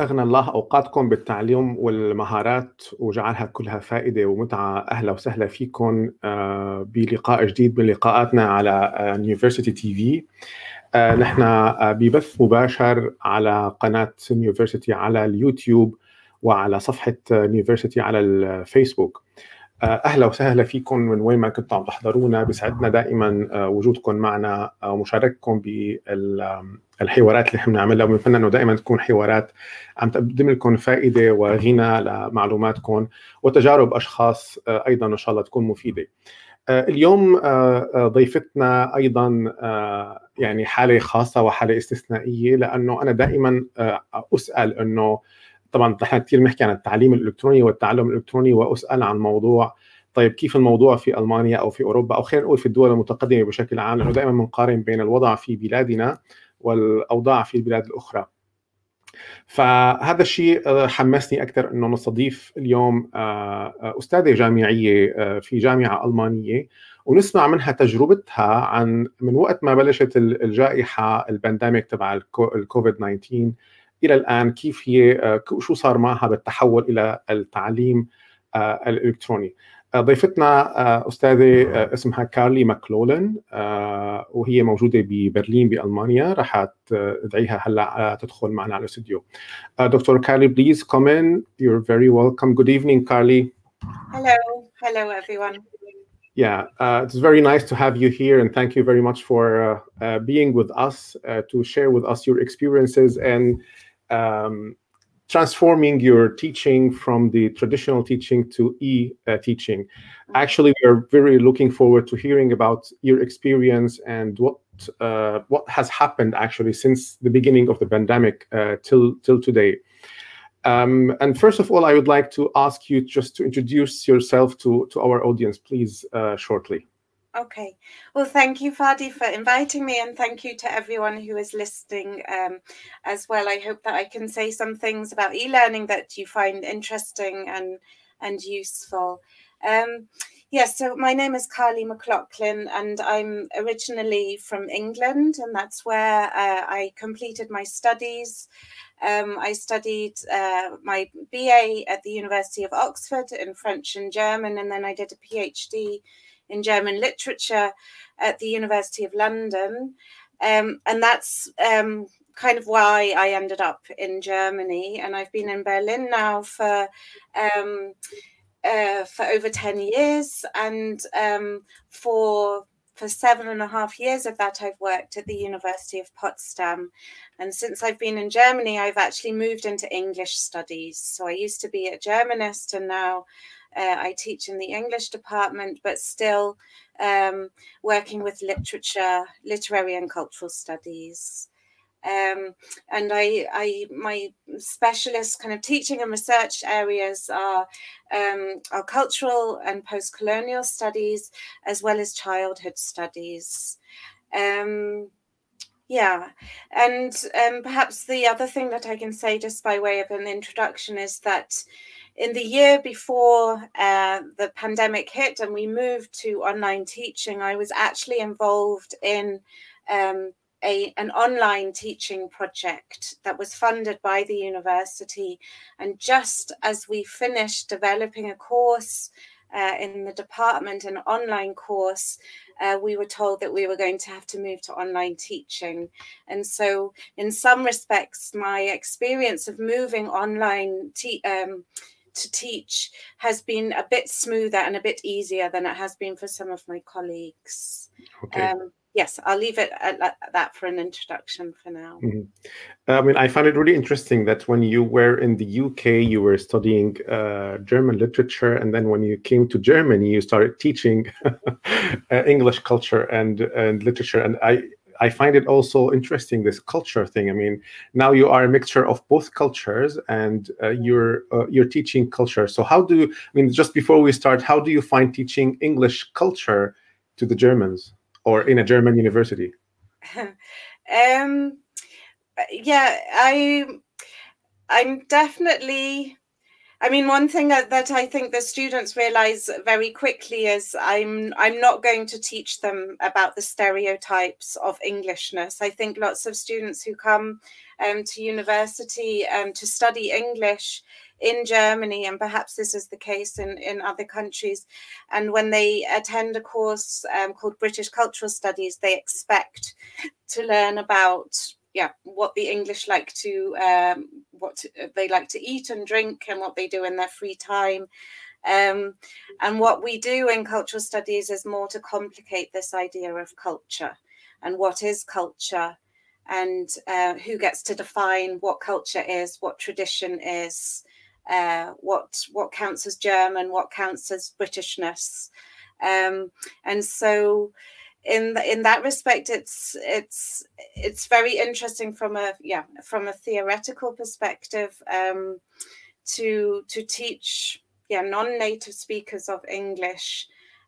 أغنى الله أوقاتكم بالتعليم والمهارات وجعلها كلها فائدة ومتعة. أهلا وسهلا فيكم آه، بلقاء جديد من لقاءاتنا على يونيفرسيتي تي في نحن آه، ببث مباشر على قناة يونيفرسيتي على اليوتيوب وعلى صفحة يونيفرسيتي على الفيسبوك. آه، أهلا وسهلا فيكم من وين ما كنتوا عم تحضرونا بيسعدنا دائما وجودكم معنا ومشاركتكم بالحوارات اللي إحنا بنعملها وبنتمنى إنه دائما تكون حوارات عم تقدم لكم فائدة وغنى لمعلوماتكم وتجارب أشخاص أيضا إن شاء الله تكون مفيدة. اليوم ضيفتنا أيضا يعني حالة خاصة وحالة استثنائية لأنه أنا دائما أسأل إنه طبعا نحن كثير بنحكي عن التعليم الإلكتروني والتعلم الإلكتروني وأسأل عن موضوع طيب كيف الموضوع في ألمانيا أو في أوروبا أو خلينا نقول في الدول المتقدمة بشكل عام لأنه دائما بنقارن بين الوضع في بلادنا والأوضاع في البلاد الأخرى. فهذا الشيء حمسني أكثر إنه نستضيف اليوم أستاذة جامعية في جامعة ألمانية ونسمع منها تجربتها عن من وقت ما بلشت الجائحة البانديميك تبع الكوفيد 19 إلى الان كيف هي شو صار معها بالتحول إلى التعليم الالكتروني ضيفتنا استاذه اسمها كارلي ماكلولن وهي موجوده ببرلين بالمانيا راح ادعيها هلا تدخل معنا على الاستوديو دكتور كارلي please come in you're very welcome good evening Carly hello hello everyone Yeah, uh, it's very nice to have you here, and thank you very much for uh, uh, being with us to share with us your experiences and um, transforming your teaching from the traditional teaching to e-teaching. Actually, we are very looking forward to hearing about your experience and what what has happened actually since the beginning of the pandemic till till today. Um, and first of all, I would like to ask you just to introduce yourself to, to our audience, please, uh, shortly. Okay. Well, thank you, Fadi, for inviting me, and thank you to everyone who is listening um, as well. I hope that I can say some things about e-learning that you find interesting and and useful. Um, yes, so my name is Carly McLaughlin, and I'm originally from England, and that's where uh, I completed my studies. Um, I studied uh, my BA at the University of Oxford in French and German, and then I did a PhD in German literature at the University of London. Um, and that's um, kind of why I ended up in Germany. And I've been in Berlin now for. Um, uh, for over 10 years and um, for for seven and a half years of that, I've worked at the University of Potsdam. And since I've been in Germany, I've actually moved into English studies. So I used to be a Germanist, and now uh, I teach in the English department, but still um, working with literature, literary and cultural studies. Um, and I, I, my specialist kind of teaching and research areas are, um, are cultural and post-colonial studies, as well as childhood studies. Um, yeah, and um, perhaps the other thing that I can say, just by way of an introduction, is that in the year before uh, the pandemic hit and we moved to online teaching, I was actually involved in um, a, an online teaching project that was funded by the university. And just as we finished developing a course uh, in the department, an online course, uh, we were told that we were going to have to move to online teaching. And so, in some respects, my experience of moving online te- um, to teach has been a bit smoother and a bit easier than it has been for some of my colleagues. Okay. Um, yes, I'll leave it at that for an introduction for now. Mm-hmm. I mean, I find it really interesting that when you were in the UK, you were studying uh, German literature, and then when you came to Germany, you started teaching uh, English culture and and literature. And I I find it also interesting this culture thing. I mean, now you are a mixture of both cultures, and uh, you're uh, you're teaching culture. So how do you? I mean, just before we start, how do you find teaching English culture to the Germans or in a German university? um, yeah, I I'm definitely I mean, one thing that I think the students realize very quickly is I'm I'm not going to teach them about the stereotypes of Englishness. I think lots of students who come um, to university um, to study English in Germany, and perhaps this is the case in, in other countries, and when they attend a course um, called British Cultural Studies, they expect to learn about yeah what the english like to um, what they like to eat and drink and what they do in their free time. Um, and what we do in cultural studies is more to complicate this idea of culture and what is culture and uh, who gets to define what culture is what tradition is uh, what what counts as german what counts as britishness. Um, and so in the, in that respect it's it's it's very interesting from a yeah from a theoretical perspective um, to to teach yeah non-native speakers of english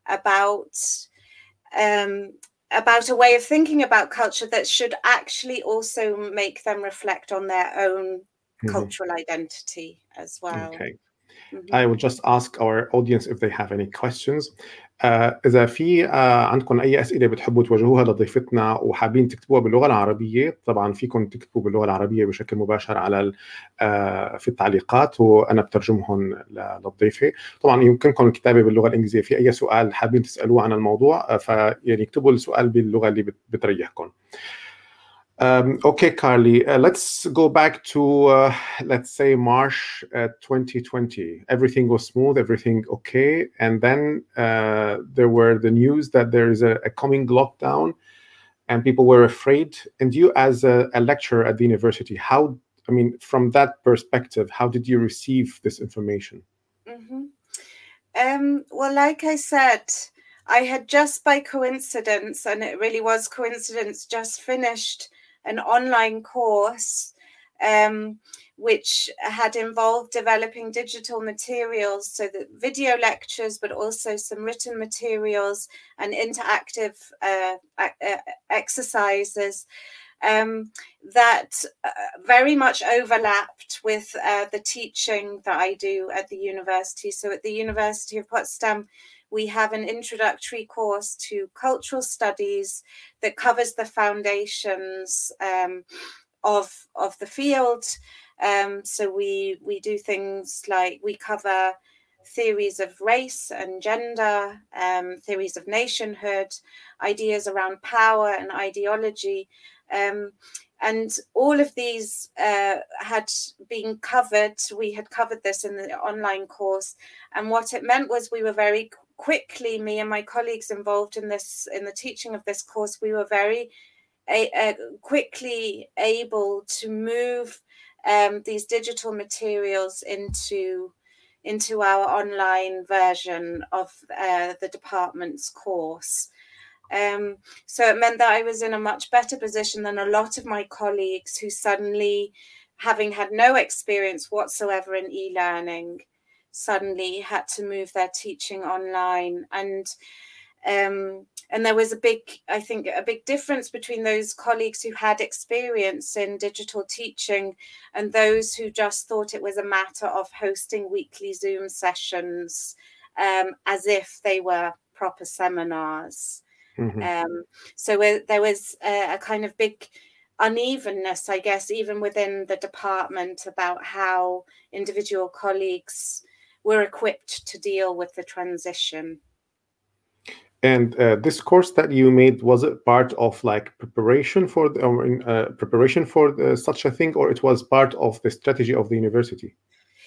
about um, about a way of thinking about culture that should actually also make them reflect on their own mm-hmm. cultural identity as well okay Mm-hmm. I will just ask our audience if they have any questions. آه إذا في آه عندكم أي أسئلة بتحبوا توجهوها لضيفتنا وحابين تكتبوها باللغة العربية طبعا فيكم تكتبوا باللغة العربية بشكل مباشر على آه في التعليقات وأنا بترجمهم للضيفة. طبعا يمكنكم الكتابة باللغة الإنجليزية. في أي سؤال حابين تسألوه عن الموضوع فيعني اكتبوا السؤال باللغة اللي بتريحكم. Um, okay, Carly, uh, let's go back to, uh, let's say, March uh, 2020. Everything was smooth, everything okay. And then uh, there were the news that there is a, a, coming lockdown and people were afraid. And you, as a, a, lecturer at the university, how, I mean, from that perspective, how did you receive this information? Mm-hmm. Um, well, like I said, I had just by coincidence, and it really was coincidence, just finished an online course um, which had involved developing digital materials, so that video lectures, but also some written materials and interactive uh, exercises um, that uh, very much overlapped with uh, the teaching that I do at the university. So at the University of Potsdam, we have an introductory course to cultural studies that covers the foundations um, of of the field. Um, so we we do things like we cover theories of race and gender, um, theories of nationhood, ideas around power and ideology. Um, and all of these uh, had been covered. We had covered this in the online course, and what it meant was we were very quickly me and my colleagues involved in this in the teaching of this course we were very uh, quickly able to move um, these digital materials into into our online version of uh, the department's course. Um, so it meant that I was in a much better position than a lot of my colleagues who suddenly, having had no experience whatsoever in e learning, suddenly had to move their teaching online and um, and there was a big i think a big difference between those colleagues who had experience in digital teaching and those who just thought it was a matter of hosting weekly zoom sessions um, as if they were proper seminars mm-hmm. um, so there was a, a kind of big unevenness i guess even within the department about how individual colleagues we're equipped to deal with the transition. And uh, this course that you made was it part of like preparation for the, uh, preparation for the, such a thing, or it was part of the strategy of the university?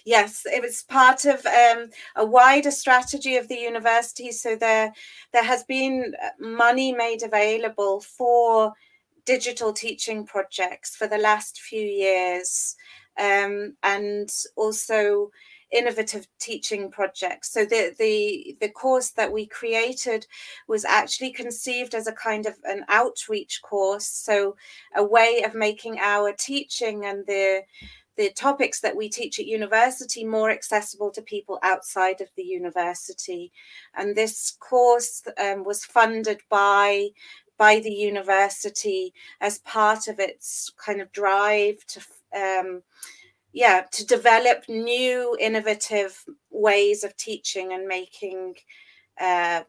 Yes, it was part of um, a wider strategy of the university. So there, there has been money made available for digital teaching projects for the last few years, um, and also innovative teaching projects. So the the the course that we created was actually conceived as a kind of an outreach course, so a way of making our teaching and the the topics that we teach at university more accessible to people outside of the university. And this course um, was funded by by the university as part of its kind of drive to um, yeah to develop new innovative ways of teaching and making uh,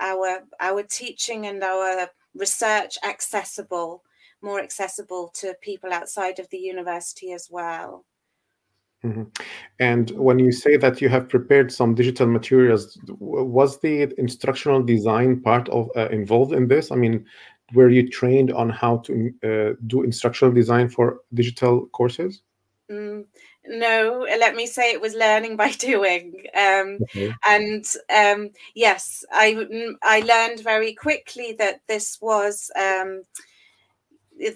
our our teaching and our research accessible more accessible to people outside of the university as well mm-hmm. and when you say that you have prepared some digital materials was the instructional design part of uh, involved in this i mean were you trained on how to uh, do instructional design for digital courses mm, no let me say it was learning by doing um, okay. and um, yes i mm, i learned very quickly that this was um,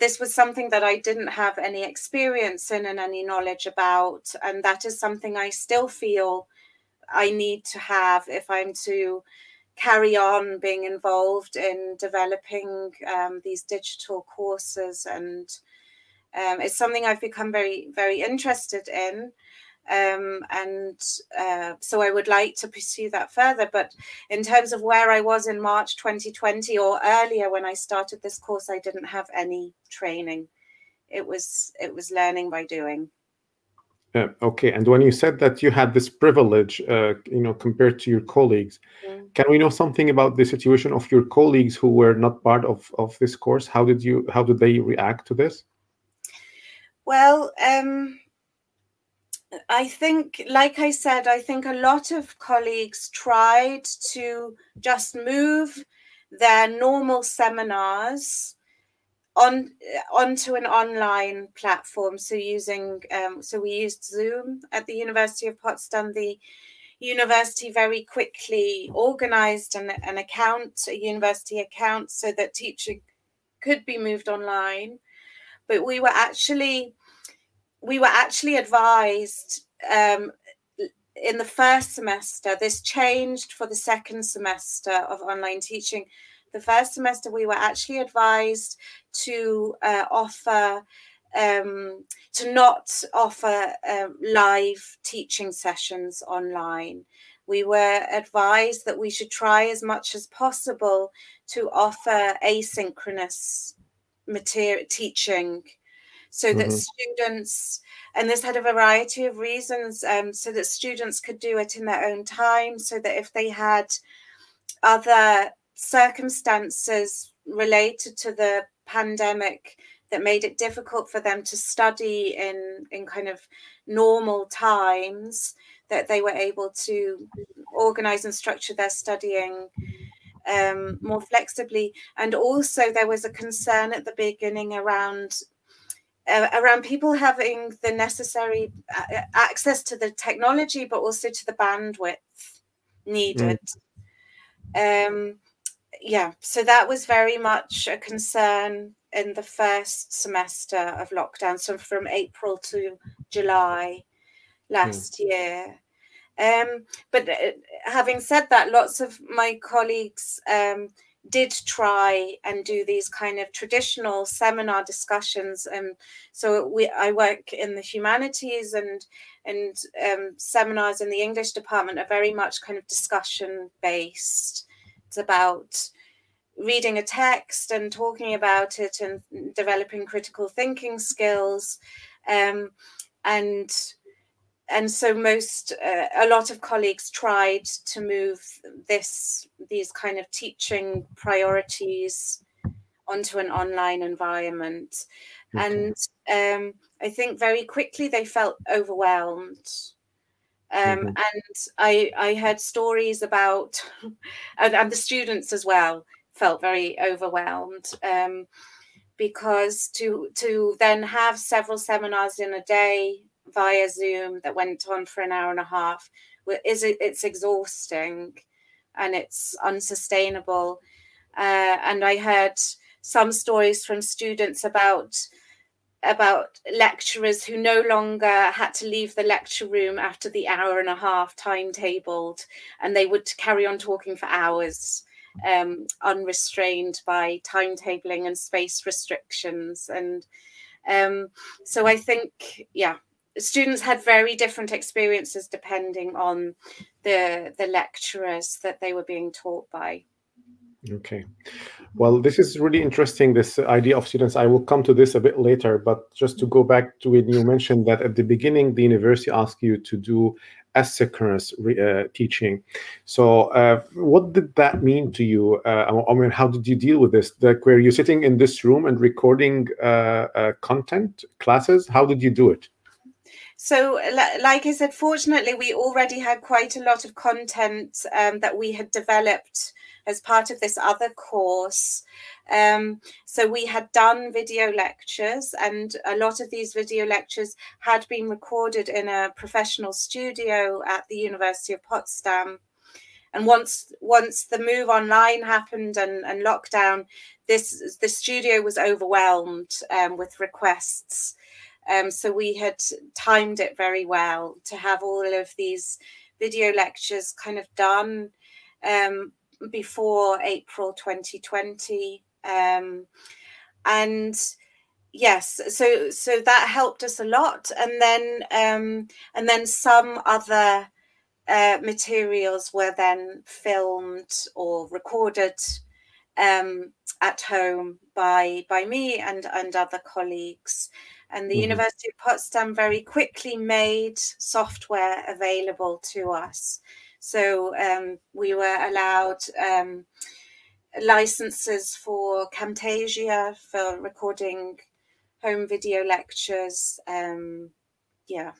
this was something that i didn't have any experience in and any knowledge about and that is something i still feel i need to have if i'm to carry on being involved in developing um, these digital courses and um, it's something I've become very, very interested in. Um, and uh, so I would like to pursue that further. But in terms of where I was in March 2020 or earlier when I started this course, I didn't have any training. It was it was learning by doing. Yeah, okay. And when you said that you had this privilege, uh, you know, compared to your colleagues, mm. can we know something about the situation of your colleagues who were not part of, of this course? How did you how did they react to this? Well, um, I think, like I said, I think a lot of colleagues tried to just move their normal seminars on onto an online platform. So using, um, so we used Zoom at the University of Potsdam. The university very quickly organized an, an account, a university account, so that teaching could be moved online but we were actually we were actually advised um, in the first semester. This changed for the second semester of online teaching. The first semester, we were actually advised to uh, offer um, to not offer um, live teaching sessions online. We were advised that we should try as much as possible to offer asynchronous material teaching so mm-hmm. that students and this had a variety of reasons um, so that students could do it in their own time so that if they had other circumstances related to the pandemic that made it difficult for them to study in in kind of normal times that they were able to organize and structure their studying um, more flexibly. And also, there was a concern at the beginning around uh, around people having the necessary uh, access to the technology, but also to the bandwidth needed. Mm. Um, yeah, so that was very much a concern in the first semester of lockdown, so from April to July last mm. year. Um, but uh, having said that, lots of my colleagues um, did try and do these kind of traditional seminar discussions. And so we, I work in the humanities and and um, seminars in the English department are very much kind of discussion based. It's about reading a text and talking about it and developing critical thinking skills. Um, and and so most uh, a lot of colleagues tried to move this these kind of teaching priorities onto an online environment okay. and um, i think very quickly they felt overwhelmed um, mm-hmm. and I, I heard stories about and, and, the students as well felt very overwhelmed um, because to to then have several seminars in a day via Zoom that went on for an hour and a half is it's exhausting and it's unsustainable. Uh, and I heard some stories from students about about lecturers who no longer had to leave the lecture room after the hour and a half timetabled, and they would carry on talking for hours, um, unrestrained by timetabling and space restrictions. And um, so I think, yeah, students had very different experiences depending on the the lecturers that they were being taught by Okay. Well, this is really interesting, this idea of students. I will come to this a bit later, but just to go back to when you mentioned that at the beginning, the university asked you to do asynchronous uh, teaching. So, uh, what did that mean to you? Uh, I mean, how did you deal with this? Like, were you sitting in this room and recording uh, uh, content classes? How did you do it? So, like I said, fortunately, we already had quite a lot of content um, that we had developed as part of this other course. Um, so we had done video lectures, and a lot of these video lectures had been recorded in a professional studio at the University of Potsdam. And once once the move online happened and, and lockdown, this the studio was overwhelmed um, with requests. Um, so we had timed it very well to have all of these video lectures kind of done um, before April 2020. Um, and yes, so so that helped us a lot. And then um, and then some other uh, materials were then filmed or recorded um, at home by by me and and other colleagues. And the mm-hmm. University of Potsdam very quickly made software available to us. So um, we were allowed um, licenses for Camtasia for recording home video lectures. Um, yeah.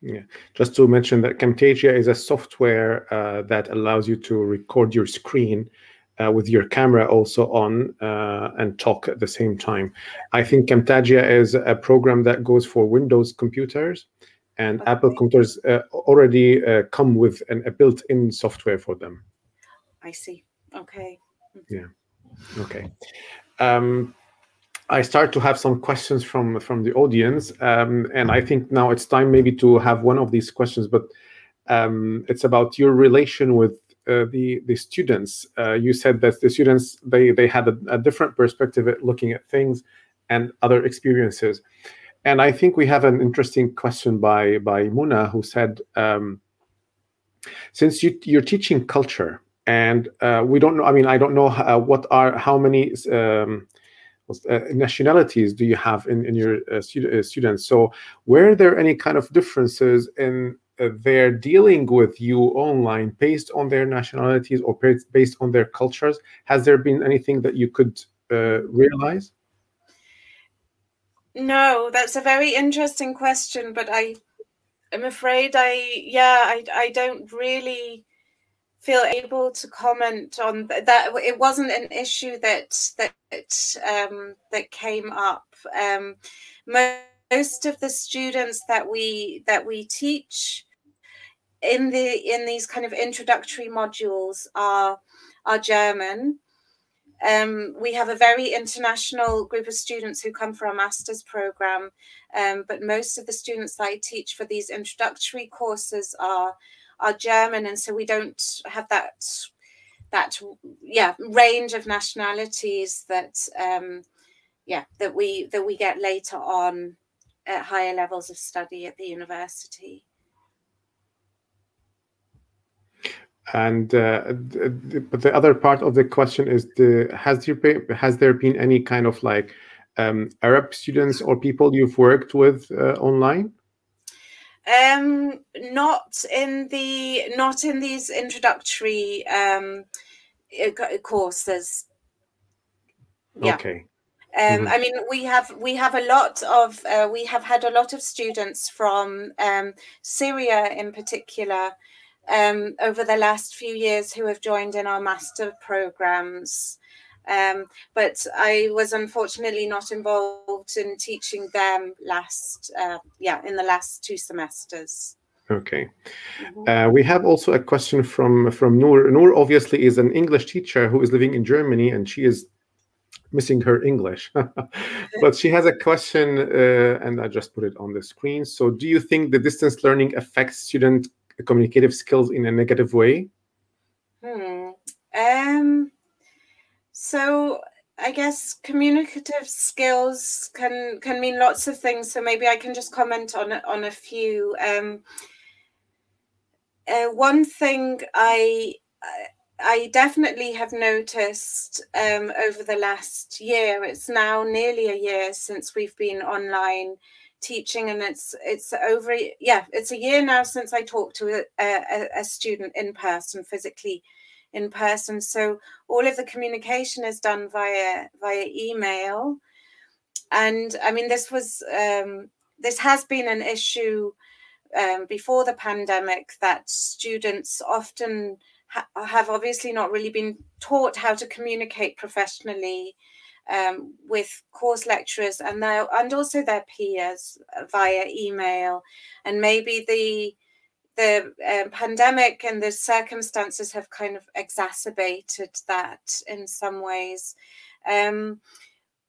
Yeah, just to mention that Camtasia is a software uh, that allows you to record your screen uh, with your camera also on uh, and talk at the same time. I think Camtasia is a program that goes for Windows computers and okay. Apple computers uh, already uh, come with an, a built-in software for them. I see. Okay. Yeah. Okay. Um, I start to have some questions from from the audience, um, and I think now it's time maybe to have one of these questions, but um, it's about your relation with uh, the the students. Uh, you said that the students they they had a, a different perspective at looking at things and other experiences. And I think we have an interesting question by by Muna who said, um, since you, you're teaching culture, and uh, we don't know. I mean, I don't know uh, what are how many um, uh, nationalities do you have in in your uh, uh, students. So, were there any kind of differences in uh, their dealing with you online based on their nationalities or based on their cultures? Has there been anything that you could realize? No, that's a very interesting question, but I am afraid I yeah, I I don't really feel able to comment on that. It wasn't an issue that that um, that came up. Um, most of the students that we that we teach in the in these kind of introductory modules are are German. Um, we have a very international group of students who come for our master's program, um, but most of the students that I teach for these introductory courses are are German, and so we don't have that that yeah range of nationalities that um, yeah that we that we get later on at higher levels of study at the university. And uh, the, but the other part of the question is: the has there been, has there been any kind of like um, Arab students or people you've worked with uh, online? Um, not in the not in these introductory um, courses. Yeah. Okay. Um, mm-hmm. I mean, we have we have a lot of uh, we have had a lot of students from um, Syria in particular um, over the last few years who have joined in our master programs. Um, but I was unfortunately not involved in teaching them last, uh, yeah, in the last two semesters. Okay. Mm-hmm. Uh, we have also a question from from Noor. Noor obviously is an English teacher who is living in Germany, and she is missing her English. but she has a question, uh, and I just put it on the screen. So, do you think the distance learning affects student communicative skills in a negative way? Hmm. Um. So I guess communicative skills can can mean lots of things. So maybe I can just comment on on a few. Um, uh, one thing I I definitely have noticed um, over the last year. It's now nearly a year since we've been online teaching, and it's it's over. Yeah, it's a year now since I talked to a, a, a student in person, physically in person. So all of the communication is done via via email, and I mean this was um, this has been an issue um, before the pandemic that students often ha- have obviously not really been taught how to communicate professionally um, with course lecturers and their and also their peers via email. And maybe the the um, pandemic and the circumstances have kind of exacerbated that in some ways. Um,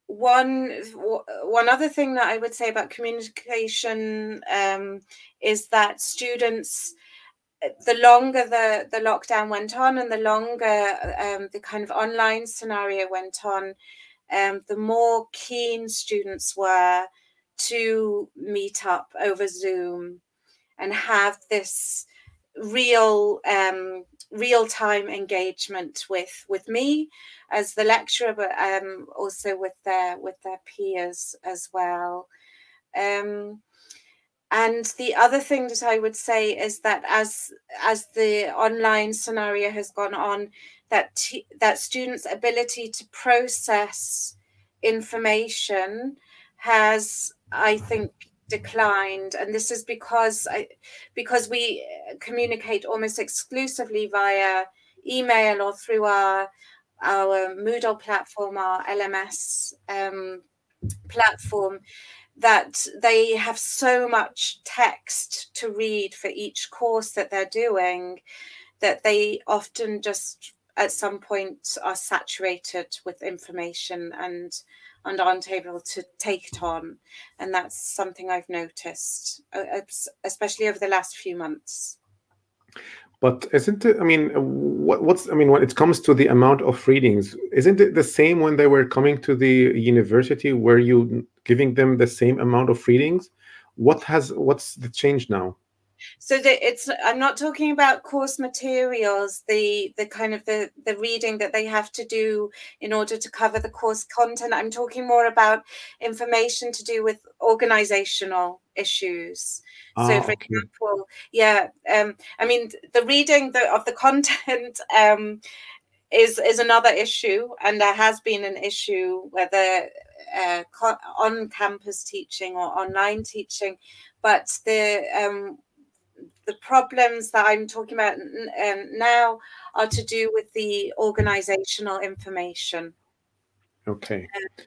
one one other thing that I would say about communication um, is that students, the longer the the lockdown went on, and the longer um, the kind of online scenario went on, um, the more keen students were to meet up over Zoom and have this real um, real time engagement with with me as the lecturer, but um, also with their with their peers as well. Um, and the other thing that I would say is that as as the online scenario has gone on, that t- that students' ability to process information has, I think, declined. And this is because I, because we communicate almost exclusively via email or through our our Moodle platform our LMS um, platform that they have so much text to read for each course that they're doing that they often just at some point are saturated with information and and aren't able to take it on. And that's something I've noticed, uh, especially over the last few months. But isn't it? I mean, what, what's? I mean, when it comes to the amount of readings, isn't it the same when they were coming to the university? Were you giving them the same amount of readings? What has? What's the change now? So that it's i'm not talking about course materials the the kind of the the reading that they have to do in order to cover the course content i'm talking more about information to do with organizational issues so for ah, okay. example yeah um i mean the reading the, of the content um is is another issue and there has been an issue whether uh, on campus teaching or online teaching but the um, the problems that I'm talking about um, now are to do with the organizational information. Okay. Um,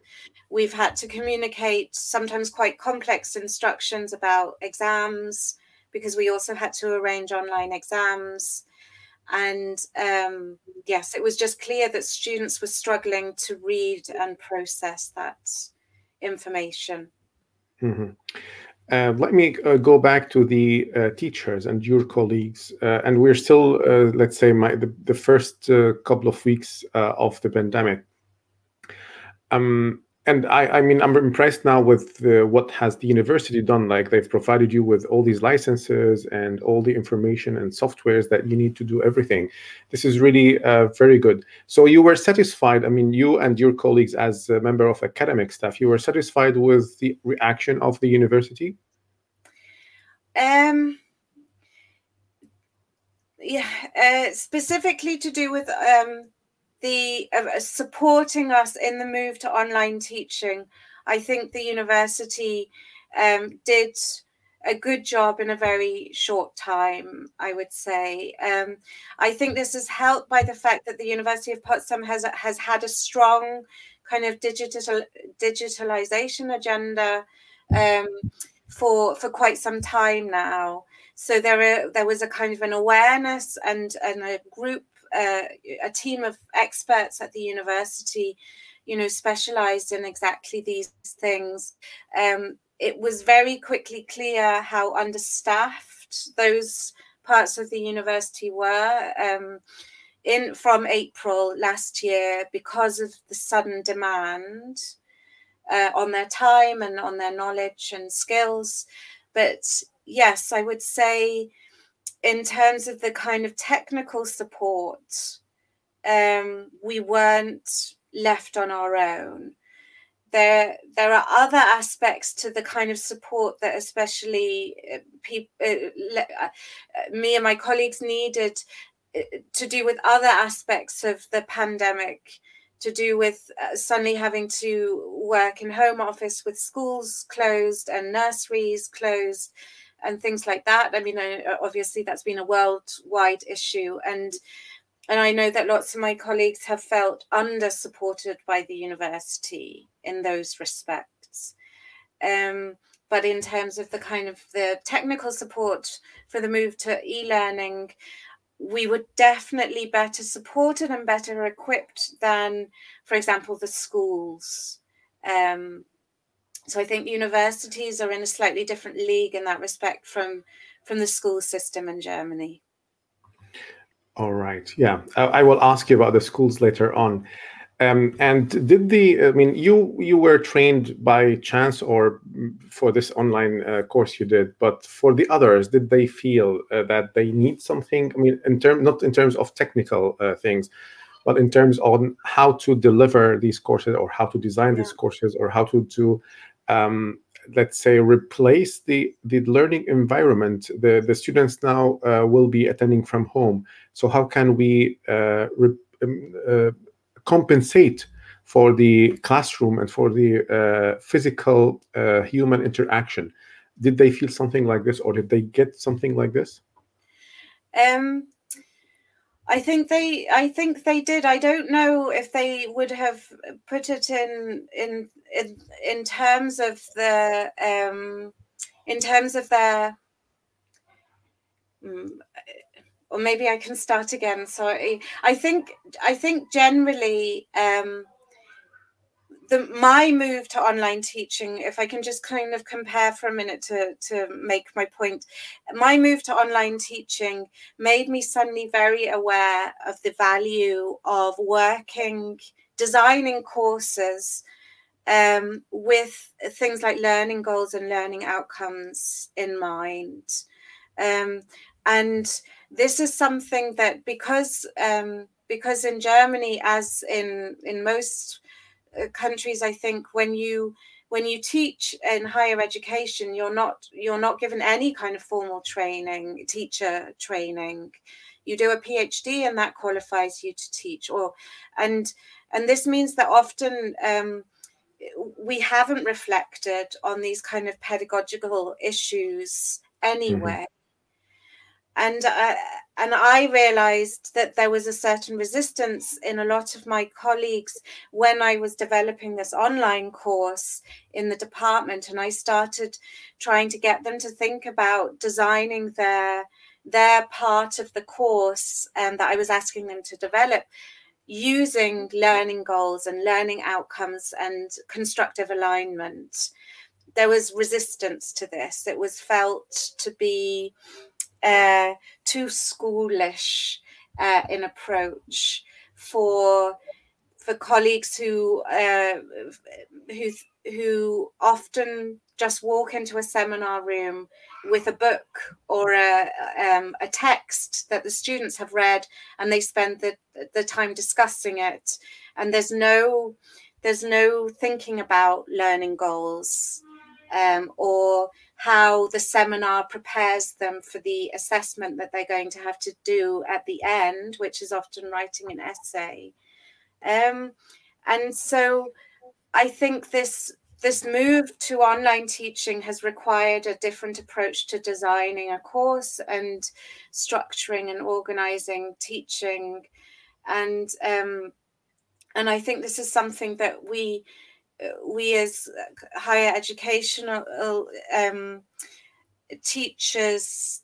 we've had to communicate sometimes quite complex instructions about exams because we also had to arrange online exams. And um, yes, it was just clear that students were struggling to read and process that information. Mm-hmm. Uh, let me uh, go back to the uh, teachers and your colleagues, uh, and we're still, uh, let's say, my, the, the first uh, couple of weeks of the pandemic. Um, and I, I mean, I'm impressed now with the, what has the university done. Like they've provided you with all these licenses and all the information and softwares that you need to do everything. This is really uh, very good. So you were satisfied. I mean, you and your colleagues, as a member of academic staff, you were satisfied with the reaction of the university. Um. Yeah, uh, specifically to do with um the uh, supporting us in the move to online teaching. I think the university um, did a good job in a very short time, I would say. Um, I think this is helped by the fact that the University of Potsdam has has had a strong kind of digital digitalization agenda um, for for quite some time now. So there are, there was a kind of an awareness and and a group uh, a team of experts at the university, you know, specialized in exactly these things. Um, it was very quickly clear how understaffed those parts of the university were. Um, in from April last year because of the sudden demand uh, on their time and on their knowledge and skills. But yes, I would say in terms of the kind of technical support um, we weren't left on our own. There, there are other aspects to the kind of support that, especially uh, people, uh, uh, me and my colleagues needed uh, to do with other aspects of the pandemic to do with suddenly having to work in home office with schools closed and nurseries closed and things like that. I mean, obviously that's been a worldwide issue, and and I know that lots of my colleagues have felt under supported by the university in those respects. Um, but in terms of the kind of the technical support for the move to e-learning, we were definitely better supported and better equipped than, for example, the schools. Um, so I think universities are in a slightly different league in that respect from from the school system in Germany. All right. Yeah, I, I will ask you about the schools later on. Um, and did the, I mean, you you were trained by chance or for this online uh, course you did, but for the others, did they feel uh, that they need something? I mean, in term not in terms of technical uh, things, but in terms on how to deliver these courses or how to design yeah. these courses or how to do, um, let's say, replace the the learning environment. The the students now uh, will be attending from home. So how can we uh, re- um, uh, compensate for the classroom and for the uh, physical uh, human interaction. Did they feel something like this, or did they get something like this? Um, I think they. I think they did. I don't know if they would have put it in in in, in terms of the um, in terms of their. Um, or maybe I can start again. Sorry. I think I think generally um, the my move to online teaching, if I can just kind of compare for a minute to to make my point, my move to online teaching made me suddenly very aware of the value of working, designing courses um, with things like learning goals and learning outcomes in mind. Um, and this is something that because um, because in Germany, as in in most countries, I think when you when you teach in higher education, you're not you're not given any kind of formal training, teacher training. You do a PhD, and that qualifies you to teach. Or and and this means that often. Um, we haven't reflected on these kind of pedagogical issues anyway. Mm-hmm and uh, and I realized that there was a certain resistance in a lot of my colleagues when I was developing this online course in the department, and I started trying to get them to think about designing their their part of the course and that I was asking them to develop using learning goals and learning outcomes and constructive alignment. There was resistance to this. It was felt to be uh, too schoolish uh, in approach for for colleagues who uh, who who often just walk into a seminar room with a book or a um, a text that the students have read and they spend the the time discussing it. And there's no there's no thinking about learning goals um, or how the seminar prepares them for the assessment that they're going to have to do at the end, which is often writing an essay. Um, and so I think this this move to online teaching has required a different approach to designing a course and structuring and organizing teaching and um, and I think this is something that we we as higher educational um, teachers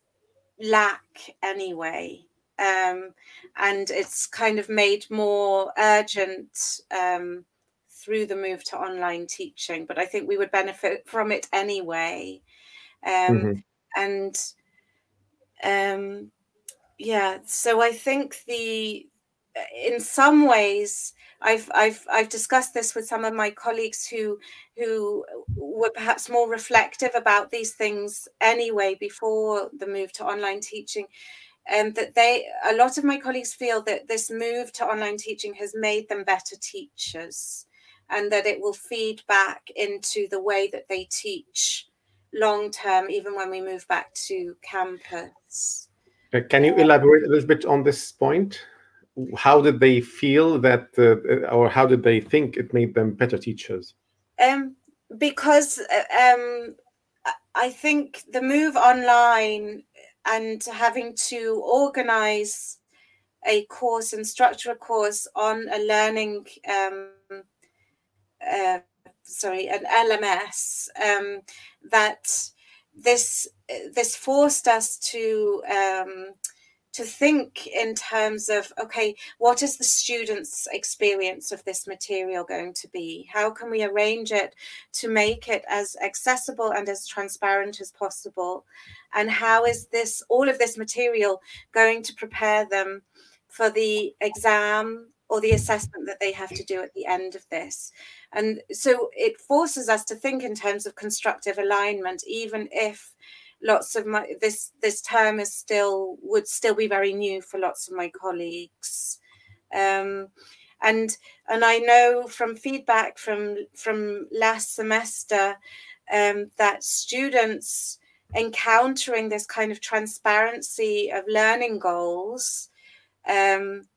lack anyway. Um, and it's kind of made more urgent um, through the move to online teaching. But I think we would benefit from it anyway. Um, mm-hmm. And um, yeah, so I think the in some ways I've I've I've discussed this with some of my colleagues who who were perhaps more reflective about these things anyway before the move to online teaching. and that they a lot of my colleagues feel that this move to online teaching has made them better teachers and that it will feed back into the way that they teach long term even when we move back to campus uh, can you elaborate a little bit on this point how did they feel that uh, or how did they think it made them better teachers? Um, because uh, um, i think the move online and having to organize a course and structure a course on a learning um, uh, sorry an lms um, that this this forced us to um, to think in terms of okay what is the student's experience of this material going to be? How can we arrange it to make it as accessible and as transparent as possible? And how is this all of this material going to prepare them for the exam or the assessment that they have to do at the end of this? And so it forces us to think in terms of constructive alignment even if lots of my this this term is still would still be very new for lots of my colleagues um, and and I know from feedback from from last semester um, that students encountering this kind of transparency of learning goals um,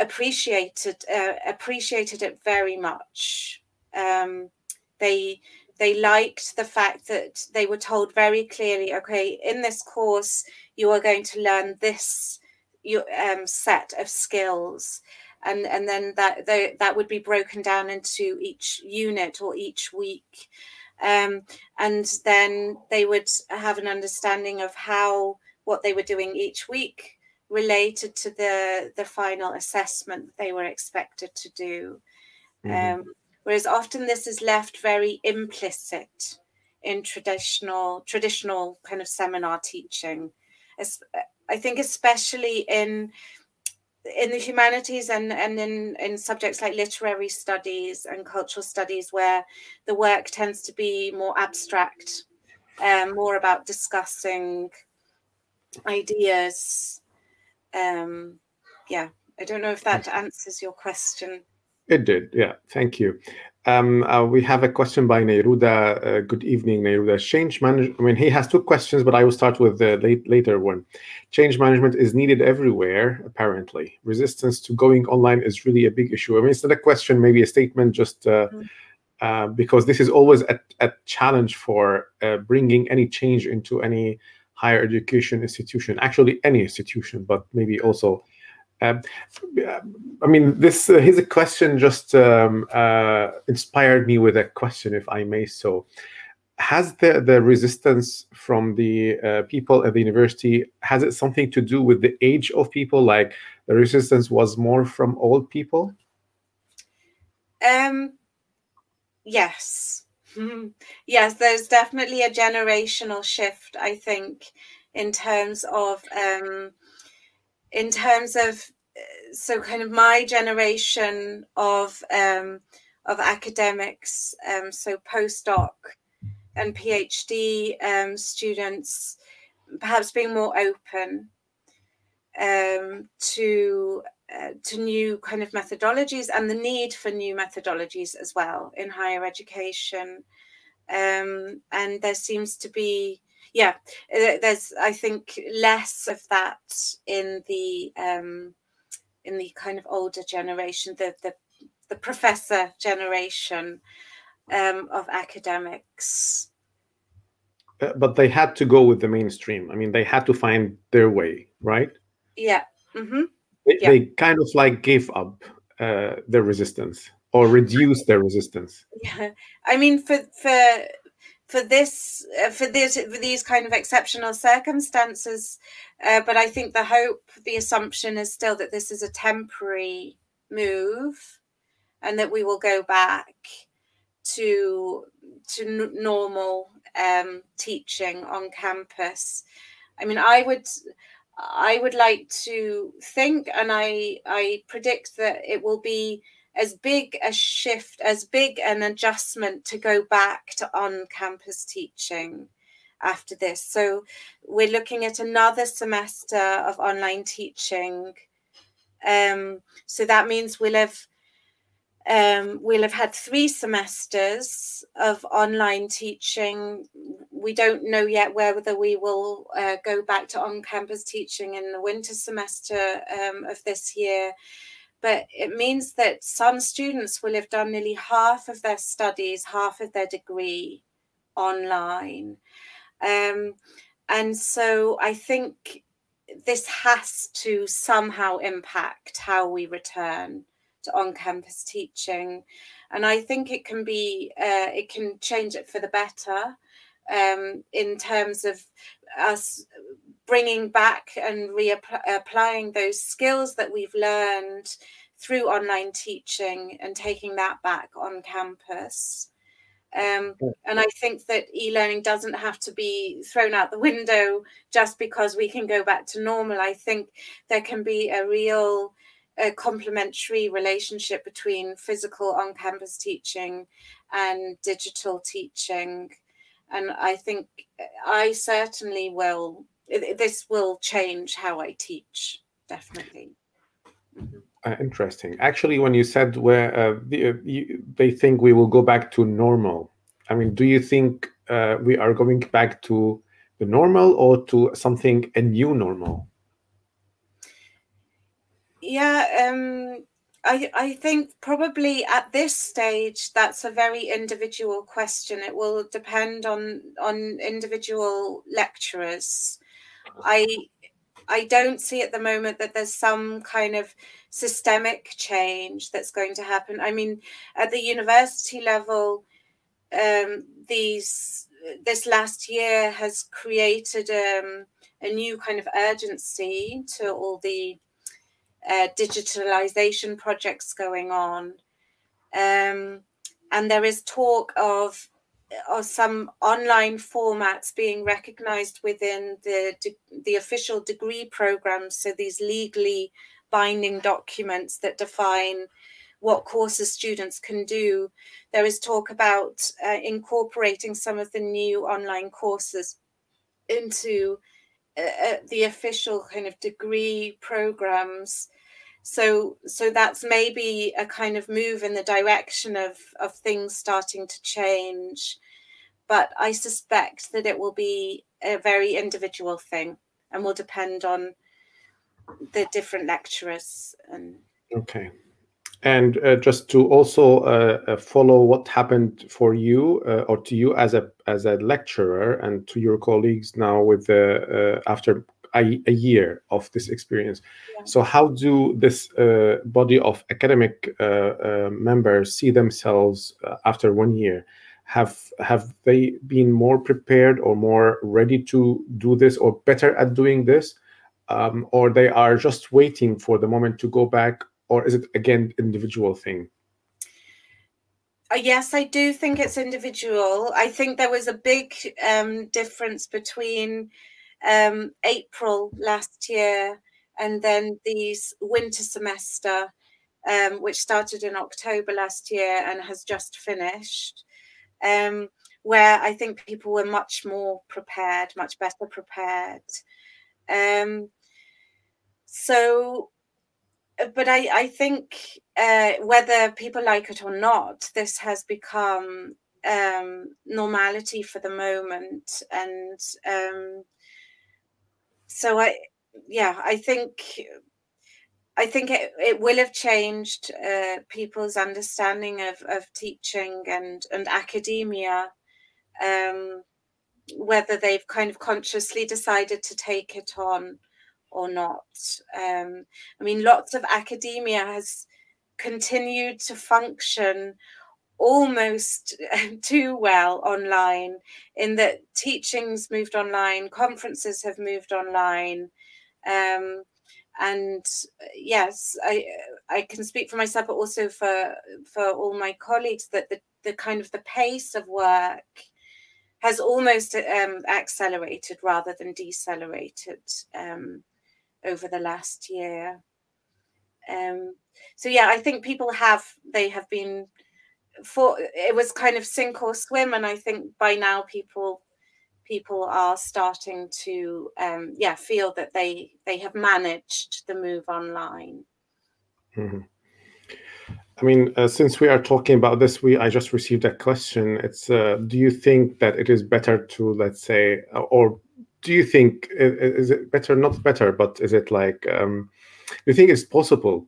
appreciated uh, appreciated it very much. Um, they they liked the fact that they were told very clearly, okay, in this course you are going to learn this your um, set of skills, and and then that they, that would be broken down into each unit or each week, um, and then they would have an understanding of how what they were doing each week related to the the final assessment they were expected to do. Mm-hmm. Um, whereas often this is left very implicit in traditional traditional kind of seminar teaching. As, I think especially in in the humanities and, and in, in subjects like literary studies and cultural studies where the work tends to be more abstract, um, more about discussing ideas um, yeah, I don't know if that answers your question. It did, yeah. Thank you. Um, uh, we have a question by Neiruda. Uh, good evening, Neiruda. Change management. I mean, he has two questions, but I will start with the late, later one. Change management is needed everywhere, apparently. Resistance to going online is really a big issue. I mean, it's not a question, maybe a statement, just uh, mm-hmm. Uh, because this is always a, a challenge for uh, bringing any change into any higher education institution, actually any institution, but maybe also. Um, I mean, this uh, a question just um, uh, inspired me with a question, if I may. So, has the the resistance from the uh, people at the university has it something to do with the age of people? Like the resistance was more from old people. Um. Yes. Mm-hmm. Yes, there's definitely a generational shift, I think, in terms of um, in terms of so kind of my generation of um, of academics, um, so postdoc and PhD um, students, perhaps being more open um, to uh, to new kind of methodologies and the need for new methodologies as well in higher education. Um, and there seems to be, yeah, uh, there's I think less of that in the um, in the kind of older generation, the the, the professor generation um, of academics. Uh, but they had to go with the mainstream. I mean, they had to find their way, right? Yeah. Mm-hmm they, yeah. they kind of like gave up uh, their resistance or reduced their resistance. Yeah, I mean, for for for this uh, for this for these kind of exceptional circumstances, uh, but I think the hope, the assumption is still that this is a temporary move, and that we will go back to to n- normal um, teaching on campus. I mean, I would I would like to think, and I I predict that it will be as big a shift, as big an adjustment to go back to on-campus teaching after this. So we're looking at another semester of online teaching. Um, so that means we'll have um, we'll have had three semesters of online teaching. We don't know yet whether we will uh, go back to on campus teaching in the winter semester um, of this year. But it means that some students will have done nearly half of their studies, half of their degree online. Um, and so I think this has to somehow impact how we return to on-campus teaching and i think it can be uh, it can change it for the better um, in terms of us bringing back and reapplying those skills that we've learned through online teaching and taking that back on campus um, and I think that e learning doesn't have to be thrown out the window just because we can go back to normal. I think there can be a real a complementary relationship between physical on campus teaching and digital teaching. And I think I certainly will, this will change how I teach, definitely. Mm-hmm. Uh, interesting. Actually, when you said where uh, the, uh, you, they think we will go back to normal, I mean, do you think uh, we are going back to the normal or to something a new normal? Yeah, um, I I think probably at this stage that's a very individual question. It will depend on on individual lecturers. I I don't see at the moment that there's some kind of systemic change that's going to happen. I mean, at the university level, um, these this last year has created um, a new kind of urgency to all the uh, digitalization projects going on. Um, and there is talk of, of some online formats being recognized within the, the official degree programs. So these legally binding documents that define what courses students can do. There is talk about uh, incorporating some of the new online courses into uh, uh the official kind of degree programs so so that's maybe a kind of move in the direction of of things starting to change. But i suspect that it will be a very individual thing and will depend on the different lecturers and okay. And uh, just to also uh, uh follow what happened for you uh, or to you as a as a lecturer and to your colleagues now with the uh, after a, a year of this experience. Yeah. So, how do this uh, body of academic uh, uh, members see themselves uh, after one year? Have have they been more prepared or more ready to do this, or better at doing this, um, or they are just waiting for the moment to go back, or is it again individual thing? Uh, yes, I do think it's individual. I think there was a big um, difference between um, April last year, and then these winter semester, um, which started in October last year and has just finished, um, where I think people were much more prepared, much better prepared. Um, so, uh, but I, I think uh, whether people like it or not, this has become um, normality for the moment, and um, so I, yeah, I think, I think it, it will have changed uh, people's understanding of, of teaching and and academia, um, whether they've kind of consciously decided to take it on or not. Um, I mean, lots of academia has continued to function almost too well online in that teachings moved online conferences have moved online um, and yes i i can speak for myself but also for for all my colleagues that the, the kind of the pace of work has almost um, accelerated rather than decelerated um, over the last year. Um, so yeah i think people have they have been for it was kind of sink or swim and i think by now people people are starting to um, yeah feel that they they have managed the move online. Mm-hmm. I mean, uh, since we are talking about this, we I just received a question. It's uh, do you think that it is better to let's say, or do you think is it better? Not better, but is it like um, do you think it's possible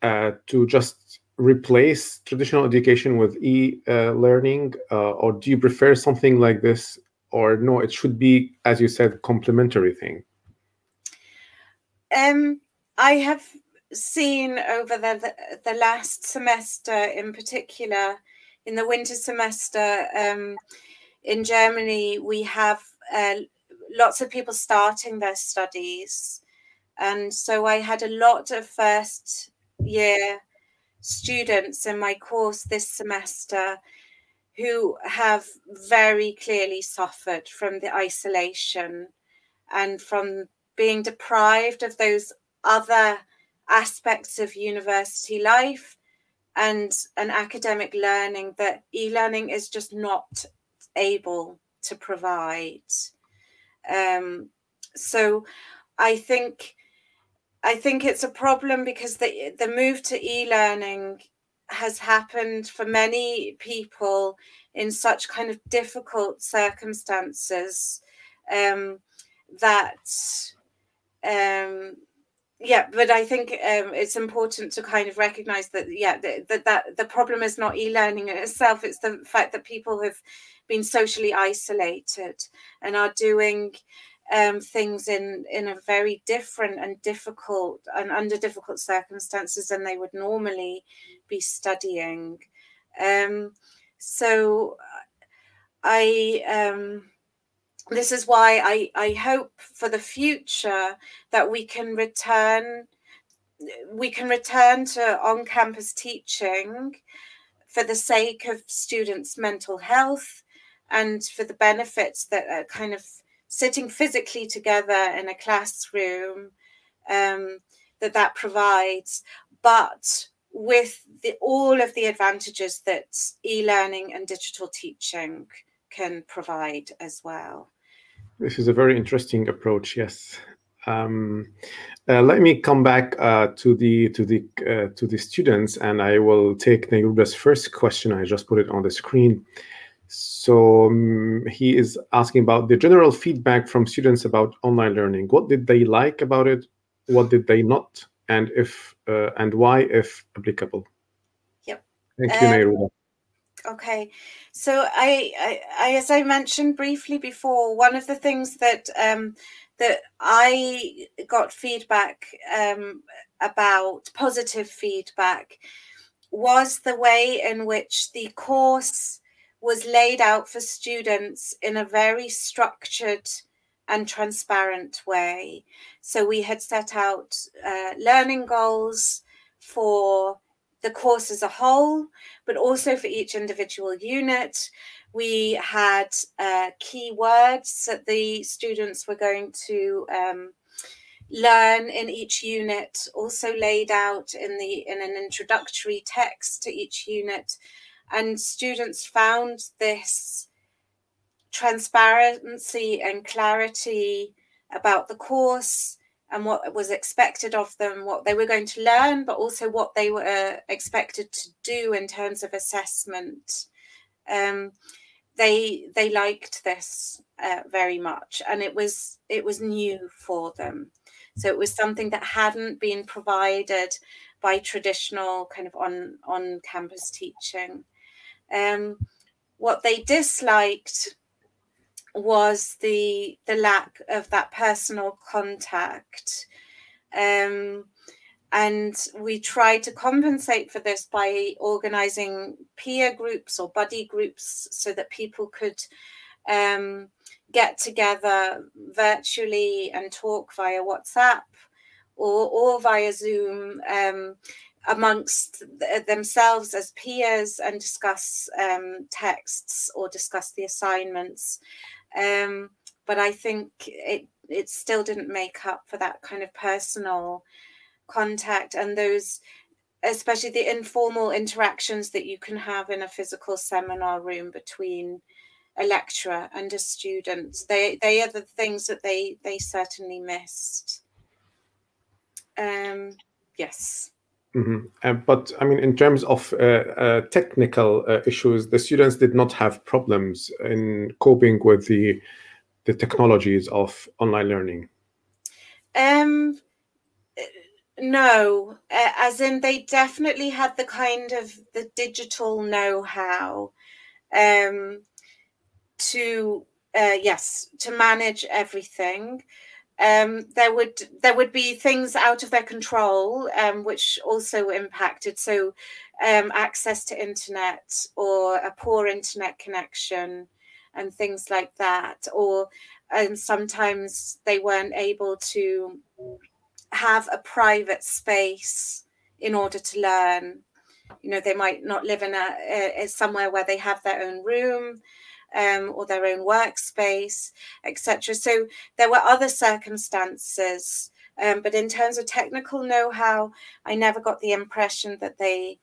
uh, to just replace traditional education with e-learning, uh, or do you prefer something like this, or no? It should be, as you said, complementary thing. Um, I have seen over the, the, last semester in particular in the winter semester um, in germany we have uh, lots of people starting their studies and so i had a lot of first year students in my course this semester who have very clearly suffered from the isolation and from being deprived of those other aspects of university life and an academic learning that e-learning is just not able to provide. Um, so i think i think it's a problem because the the move to e-learning has happened for many people in such kind of difficult circumstances um, that um, yeah but i think um, it's important to kind of recognize that yeah that, that the problem is not e-learning in itself it's the fact that people have been socially isolated and are doing um, things in in a very different and difficult and under difficult circumstances than they would normally be studying. Um, so i um, this is why I, I hope for the future that we can return we can return to on-campus teaching for the sake of students' mental health and for the benefits that are kind of sitting physically together in a classroom um, that that provides, but with the, all of the advantages that e-learning and digital teaching can provide as well. This is a very interesting approach. Yes. Um, uh, let me come back uh, to the to the uh, to the students, and I will take Nairuda's first question. I just put it on the screen. So um, he is asking about the general feedback from students about online learning. What did they like about it? What did they not? And if uh, and why, if applicable? Yep. Thank you, um, Nairuda. Okay, so I, I, I, as I mentioned briefly before, one of the things that um, that I got feedback um, about, positive feedback, was the way in which the course was laid out for students in a very structured and transparent way. So we had set out uh, learning goals for the course as a whole, but also for each individual unit. We had uh, key words that the students were going to um, learn in each unit, also laid out in the in an introductory text to each unit, and students found this transparency and clarity about the course and what was expected of them, what they were going to learn, but also what they were expected to do in terms of assessment. Um, they they liked this uh, very much, and it was it was new for them. So it was something that hadn't been provided by traditional kind of on on campus teaching. Um, what they disliked was the the lack of that personal contact. Um, and we tried to compensate for this by organizing peer groups or buddy groups so that people could um, get together virtually and talk via whatsapp or, or via zoom. Um, amongst themselves as peers and discuss um, texts or discuss the assignments um, but I think it it still didn't make up for that kind of personal contact and those especially the informal interactions that you can have in a physical seminar room between a lecturer and a student. They they are the things that they they certainly missed. Um, yes. Mm-hmm. Uh, but I mean, in terms of uh, uh, technical uh, issues, the students did not have problems in coping with the the technologies of online learning. Um, no, uh, as in they definitely had the kind of the digital know-how um, to uh, yes to manage everything um, there would there would be things out of their control um, which also impacted. So um, access to internet or a poor internet connection and things like that or and sometimes they weren't able to have a private space in order to learn. You know they might not live in a, a somewhere where they have their own room um, or their own workspace, etc. So there were other circumstances, um, but in terms of technical know-how, I never got the impression that they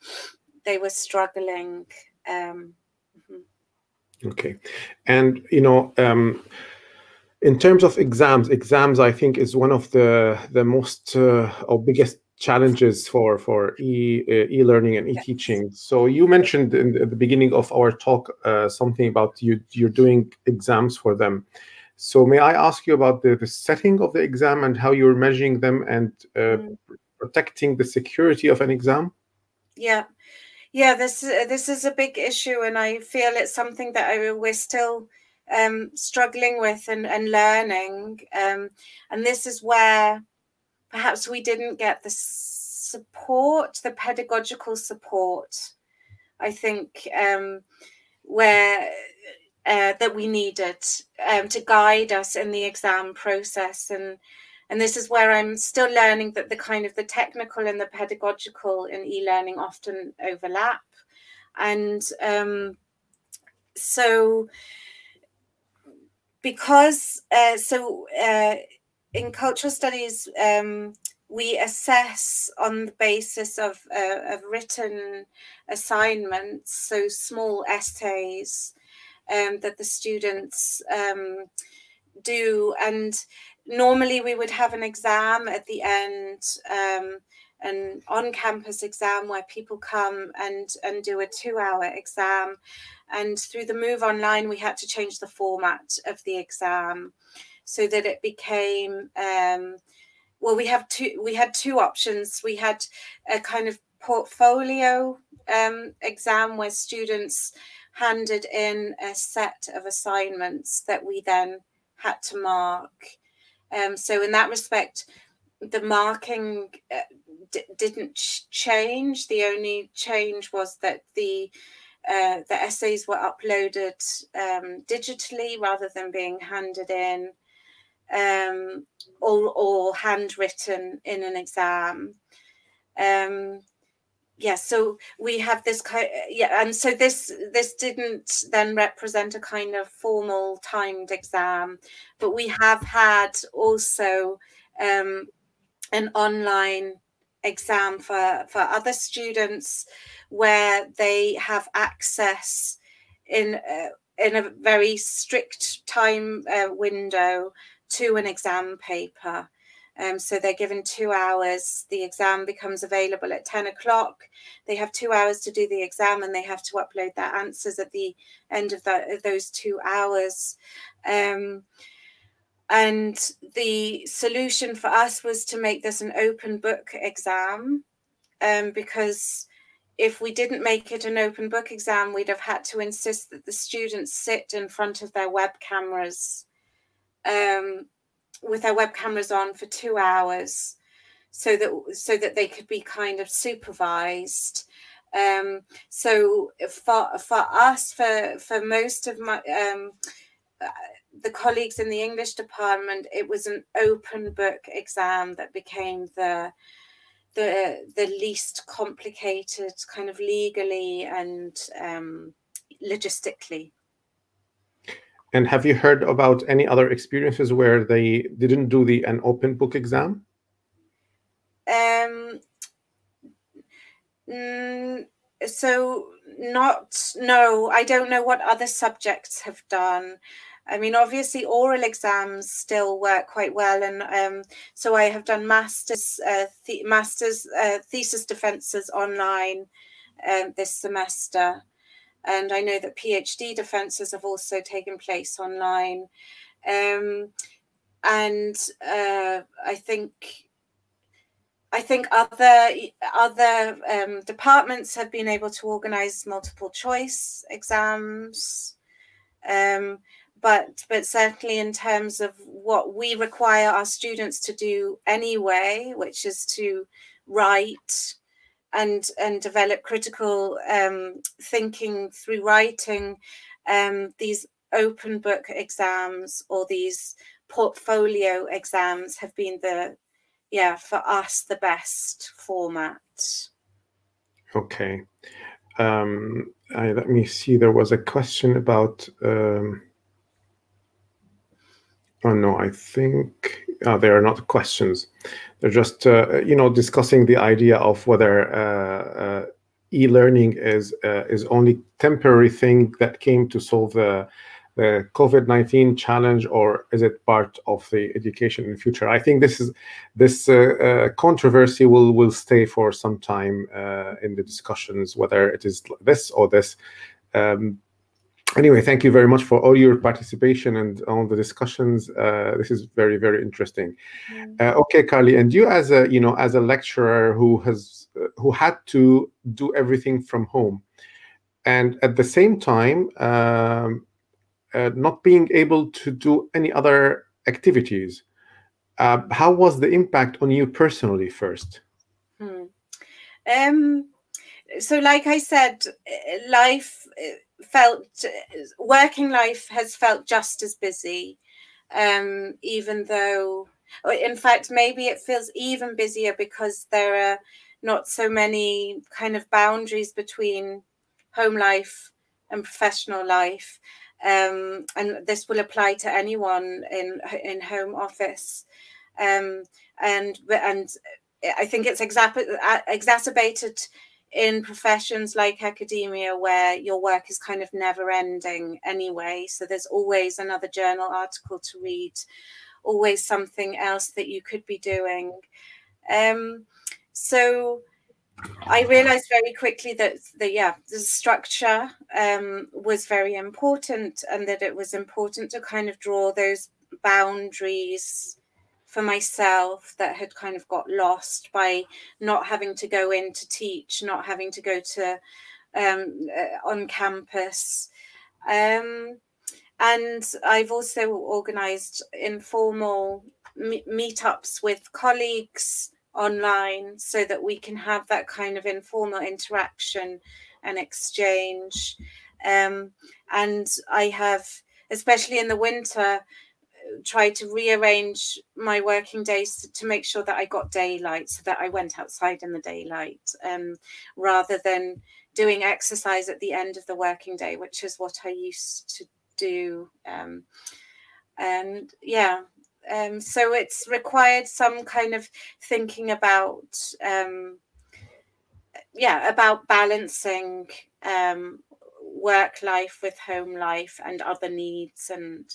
they were struggling. Um, mm-hmm. Okay, and you know. Um, in terms of exams, exams I think is one of the the most uh, or biggest challenges for for e uh, e-learning and e-teaching. So you mentioned in the, the beginning of our talk uh, something about you you're doing exams for them. So may I ask you about the, the setting of the exam and how you're measuring them and uh, mm. protecting the security of an exam? Yeah, yeah. This this is a big issue, and I feel it's something that I, we're still um, struggling with and, and learning. Um, and this is where perhaps we didn't get the support, the pedagogical support, I think, um, where uh, that we needed um, to guide us in the exam process. And and this is where I'm still learning that the kind of the technical and the pedagogical in e-learning often overlap. And um, so because uh, so uh, in cultural studies, um, we assess on the basis of, uh, of written assignments, so small essays um, that the students um, do. And normally we would have an exam at the end, um, an on campus exam where people come and, and do a two hour exam. And through the move online, we had to change the format of the exam so that it became um, well we have two we had two options. We had a kind of portfolio um, exam where students handed in a set of assignments that we then had to mark. Um, so in that respect the marking uh, d- didn't ch- change. The only change was that the uh, the essays were uploaded um, digitally rather than being handed in um, or, or handwritten in an exam. Um, yeah, so we have this kind, yeah, and so this this didn't then represent a kind of formal timed exam, but we have had also um, an online exam for for other students where they have access in uh, in a very strict time uh, window to an exam paper. Um, so they're given two hours. The exam becomes available at 10 o'clock. They have two hours to do the exam and they have to upload their answers at the end of, that, of those two hours. Um, and the solution for us was to make this an open book exam um, because if we didn't make it an open book exam, we'd have had to insist that the students sit in front of their web cameras um, with their web cameras on for two hours so that so that they could be kind of supervised. Um, so for for us for for most of my um, uh, the colleagues in the english department it was an open book exam that became the the the least complicated kind of legally and um, logistically and have you heard about any other experiences where they didn't do the an open book exam? Um, mm, so not no i don't know what other subjects have done I mean, obviously, oral exams still work quite well, and um, so I have done masters, uh, the- masters uh, thesis defences online um, this semester, and I know that PhD defences have also taken place online, um, and uh, I think. I think other other um, departments have been able to organise multiple choice exams. Um, but but certainly in terms of what we require our students to do anyway which is to write and and develop critical um, thinking through writing um, these open book exams or these portfolio exams have been the yeah for us the best format. Okay. Um, I, let me see there was a question about um, Oh no, I think uh, they are not questions. They're just uh, you know discussing the idea of whether uh, uh e-learning is uh, is only temporary thing that came to solve the the COVID nineteen challenge, or is it part of the education in the future? I think this is this uh, controversy will will stay for some time in the discussions whether it is this or this. Um, anyway, thank you very much for all your participation and all the discussions. Uh, this is very, very interesting. Mm. Uh, okay, Carly, and you as a you know as a lecturer who has uh, who had to do everything from home, and at the same time um, uh, not being able to do any other activities. Uh, how was the impact on you personally first? Hmm. Um, so, like I said, life felt working life has felt just as busy, um, even though, in fact, maybe it feels even busier because there are not so many kind of boundaries between home life and professional life. Um, and this will apply to anyone in in home office. Um, and and I think it's exacerbated in professions like academia where your work is kind of never ending anyway. So there's always another journal article to read always something else that you could be doing. Um, so i realized very quickly that the yeah the structure um, was very important and that it was important to kind of draw those boundaries for myself that had kind of got lost by not having to go in to teach, not having to go to um, uh, on campus. Um, and I've also organized informal me- meetups with colleagues online so that we can have that kind of informal interaction and exchange. Um, and I have, especially in the winter, tried to rearrange my working days to, to, make sure that I got daylight so that I went outside in the daylight um, rather than doing exercise at the end of the working day, which is what I used to do. Um, and yeah, um, so it's required some kind of thinking about, um, yeah, about balancing um, work life with home life and other needs and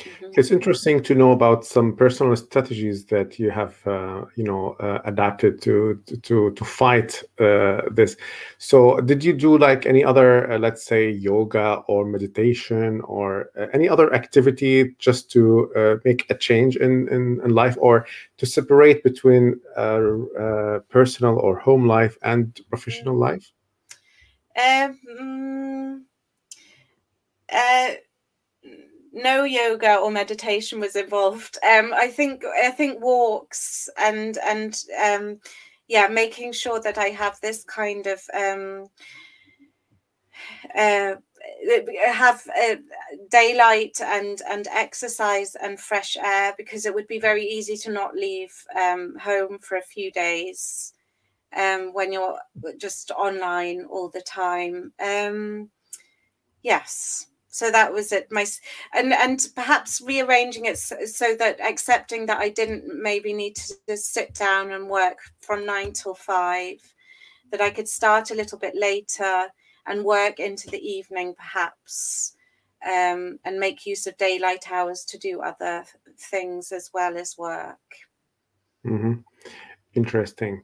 Mm-hmm. It's interesting to know about some personal strategies that you have, uh, you know, uh, adapted to to to fight uh, this. So, did you do like any other, uh, let's say, yoga or meditation or uh, any other activity just to uh, make a change in, in, in life, or to separate between personal or home life and professional mm-hmm. life? Um, no yoga or meditation was involved. Um, I think I think walks and and um, yeah, making sure that I have this kind of um, uh, have uh, daylight and and exercise and fresh air because it would be very easy to not leave um, home for a few days um, when you're just online all the time. Um, yes so that was it my and and perhaps rearranging it so, so, that accepting that i didn't maybe need to just sit down and work from nine till five that i could start a little bit later and work into the evening perhaps um, and make use of daylight hours to do other things as well as work. Mm-hmm. Interesting.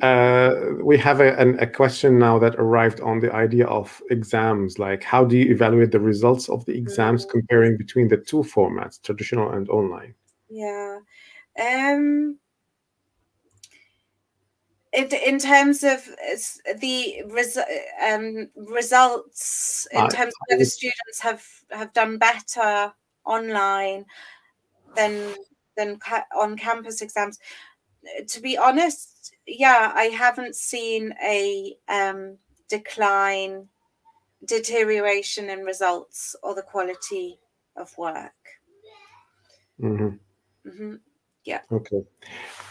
Uh, we have a, a, question now that arrived on the idea of exams. Like, how do you evaluate the results of the exams mm-hmm. comparing between the two formats, traditional and online? Yeah. Um, in, in terms of the res, um, results, in terms of whether students have, have done better online than than ca- on campus exams, to be honest, yeah, I haven't seen a um, decline, deterioration in results or the quality of work. Mm-hmm. Mm-hmm. Yeah. Okay.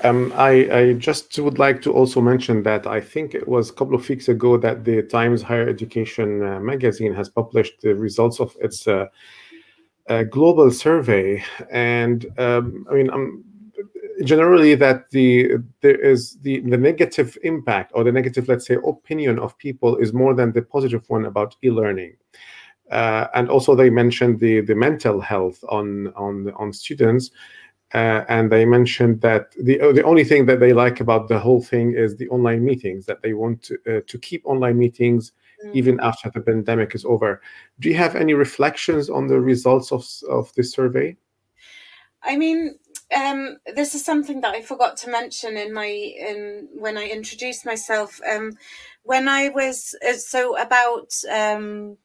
Um, I, I just would like to also mention that I think it was a couple of weeks ago that the Times Higher Education uh, magazine has published the results of its uh, uh, global survey, and um, I mean, um, generally that the there is the the negative impact or the negative, let's say, opinion of people is more than the positive one about e-learning. Uh, and also, they mentioned the the mental health on on on students uh, and they mentioned that the the only thing that they like about the whole thing is the online meetings that they want to, uh, to keep online meetings mm. even after the pandemic is over do you have any reflections on the results of of this survey i mean um, this is something that i forgot to mention in my in when i introduced myself um, when i was uh, so about um,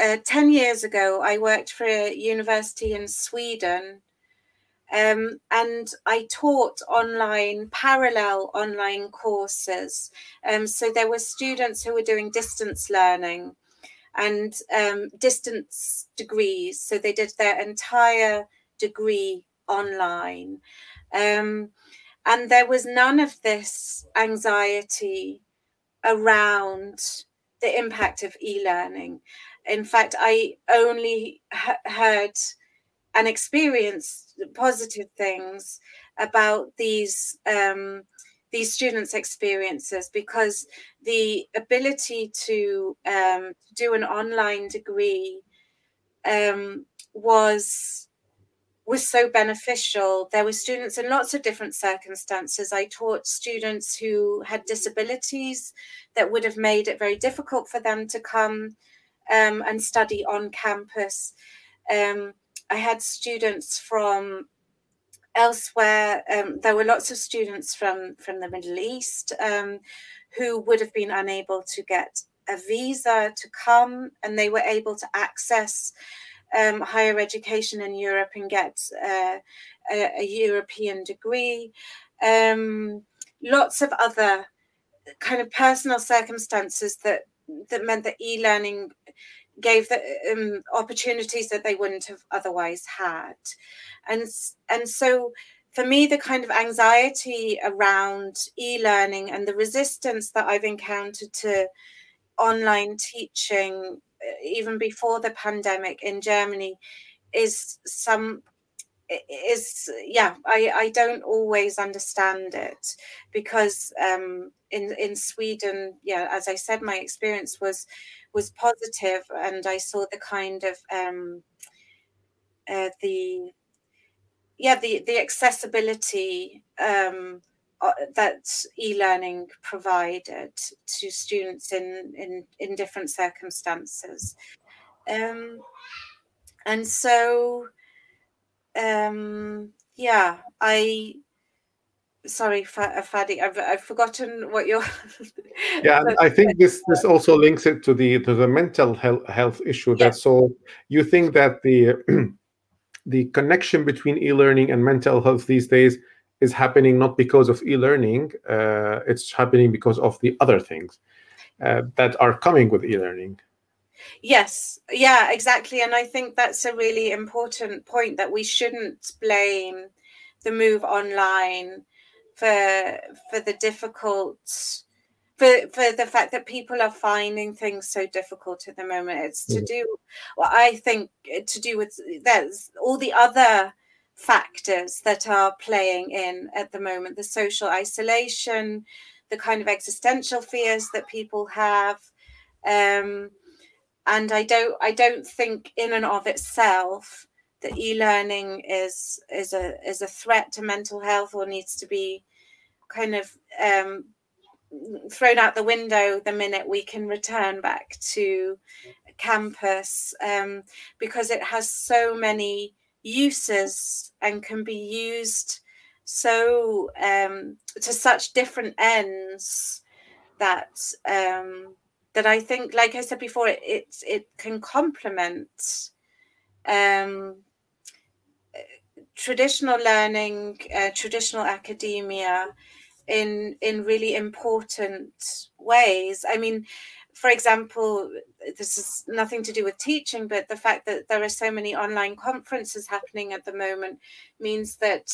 uh, 10 years ago i worked for a university in sweden um, and I taught online, parallel online courses. Um, so there were students who were doing distance learning and um, distance degrees. So they did their entire degree online. Um, and there was none of this anxiety around the impact of e learning. In fact, I only heard and experienced positive things about these um, these students' experiences because the ability to um, do an online degree um, was was so beneficial. There were students in lots of different circumstances. I taught students who had disabilities that would have made it very difficult for them to come um, and study on campus. Um, I had students from elsewhere. Um, there were lots of students from from the Middle East um, who would have been unable to get a visa to come, and they were able to access um, higher education in Europe and get uh, a, a, European degree. Um, lots of other kind of personal circumstances that that meant that e-learning gave the um, opportunities that they wouldn't have otherwise had and and so for me the kind of anxiety around e-learning and the resistance that i've encountered to online teaching even before the pandemic in germany is some is yeah i i don't always understand it because um in in sweden yeah as i said my experience was was positive and I saw the kind of um, uh, the yeah the the accessibility um, uh, that e-learning provided to students in in in different circumstances um, and so um, yeah I sorry uh, Fadi I've, I've forgotten what you're yeah I think this this also links it to the to the mental health health issue yeah. that so you think that the the connection between e-learning and mental health these days is happening not because of e-learning uh, it's happening because of the other things uh, that are coming with e-learning. Yes. Yeah exactly. And i think that's a really important point that we shouldn't blame the move online for for the difficult for for the fact that people are finding things so difficult at the moment. It's to mm. do well i think to do with there's all the other factors that are playing in at the moment the social isolation the kind of existential fears that people have Um, and I don't I don't think in and of itself that e-learning is is a is a threat to mental health or needs to be kind of um, thrown out the window the minute we can return back to campus um, because it has so many uses and can be used so um, to such different ends that um, that I think, like I said before, it it, it can complement um, traditional learning, uh, traditional academia in in really important ways. I mean, for example, this is nothing to do with teaching, but the fact that there are so many online conferences happening at the moment means that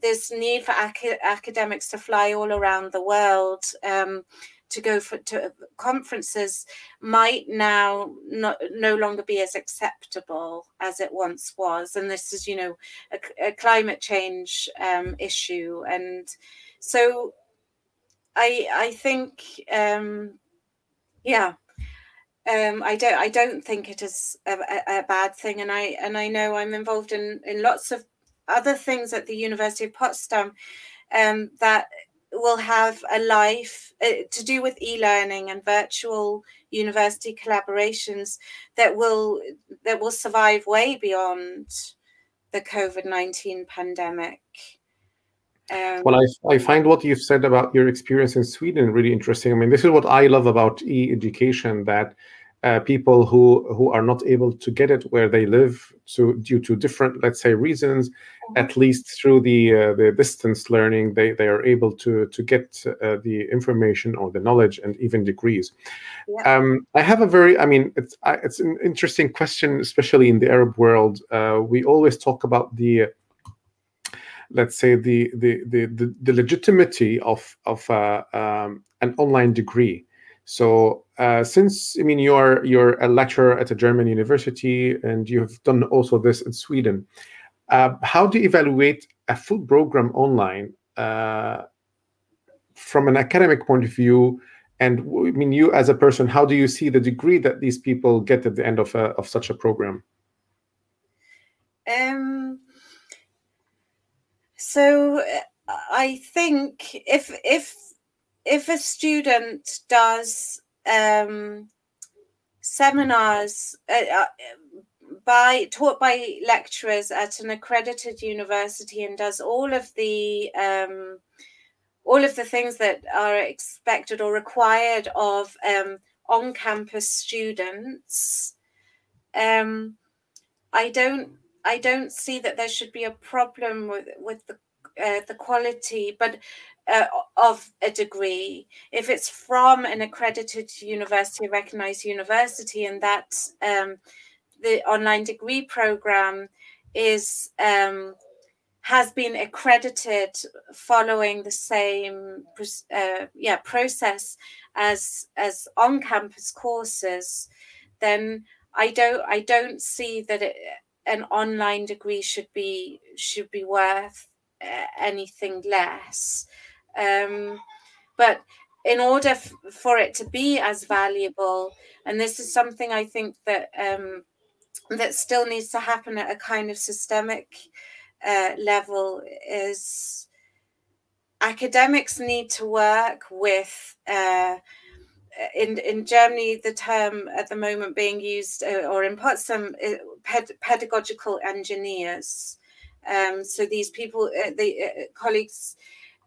this need for ac- academics to fly all around the world um, to go for to conferences might now not, no longer be as acceptable as it once was. And this is you know a, a climate change um, issue. And so i i think um, yeah um, I don't. I don't think it is a, a, bad thing, and I and I know I'm involved in in lots of other things at the University of Potsdam um, that will have a life uh, to do with e-learning and virtual university collaborations that will that will survive way beyond the COVID-19 pandemic. Um, well, I, I find what you've said about your experience in Sweden really interesting. I mean, this is what I love about e-education that uh, people who who are not able to get it where they live to due to different let's say reasons mm-hmm. at least through the uh, the distance learning they they are able to to get uh, the information or the knowledge and even degrees yeah. um, i have a very i mean it's I, it's an interesting question especially in the arab world uh, we always talk about the let's say the the the the, the legitimacy of of uh, um, an online degree so uh, since I mean you're you're a lecturer at a German university and you have done also this in Sweden, uh, how do you evaluate a full program online uh, from an academic point of view? And I mean, you as a person, how do you see the degree that these people get at the end of a, of such a program? Um. So I think if if if a student does um, seminars uh, uh, by taught by lecturers at an accredited university and does all of the um, all of the things that are expected or required of um, on-campus students um, i don't i don't see that there should be a problem with with the uh, the quality but uh, of a degree, if it's from an accredited university, recognized university, and that um, the online degree program is um, has been accredited following the same uh, yeah process as as on campus courses, then I don't I don't see that it, an online degree should be should be worth uh, anything less. Um, but in order f- for it to be as valuable, and this is something I think that um, that still needs to happen at a kind of systemic uh, level, is academics need to work with. Uh, in in Germany, the term at the moment being used, uh, or in Potsdam, ped- pedagogical engineers. Um, so these people, uh, the uh, colleagues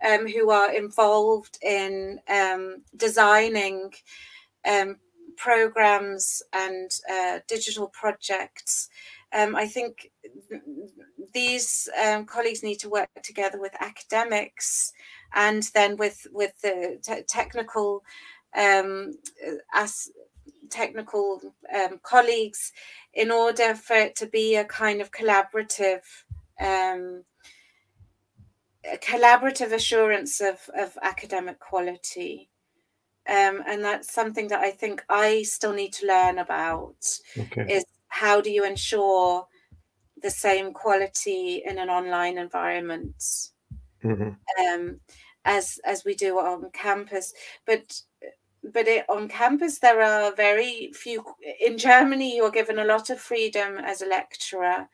um, who are involved in um, designing um, programs and uh, digital projects. Um, I think th- these um, colleagues need to work together with academics and then with with the te- technical as technical colleagues in order for it to be a kind of collaborative um, a collaborative assurance of, of academic quality. Um, and that's something that I think I still need to learn about okay. is how do you ensure the same quality in an online environment mm-hmm. um, as as we do on campus. But but it, on campus there are very few. In Germany, you are given a lot of freedom as a lecturer.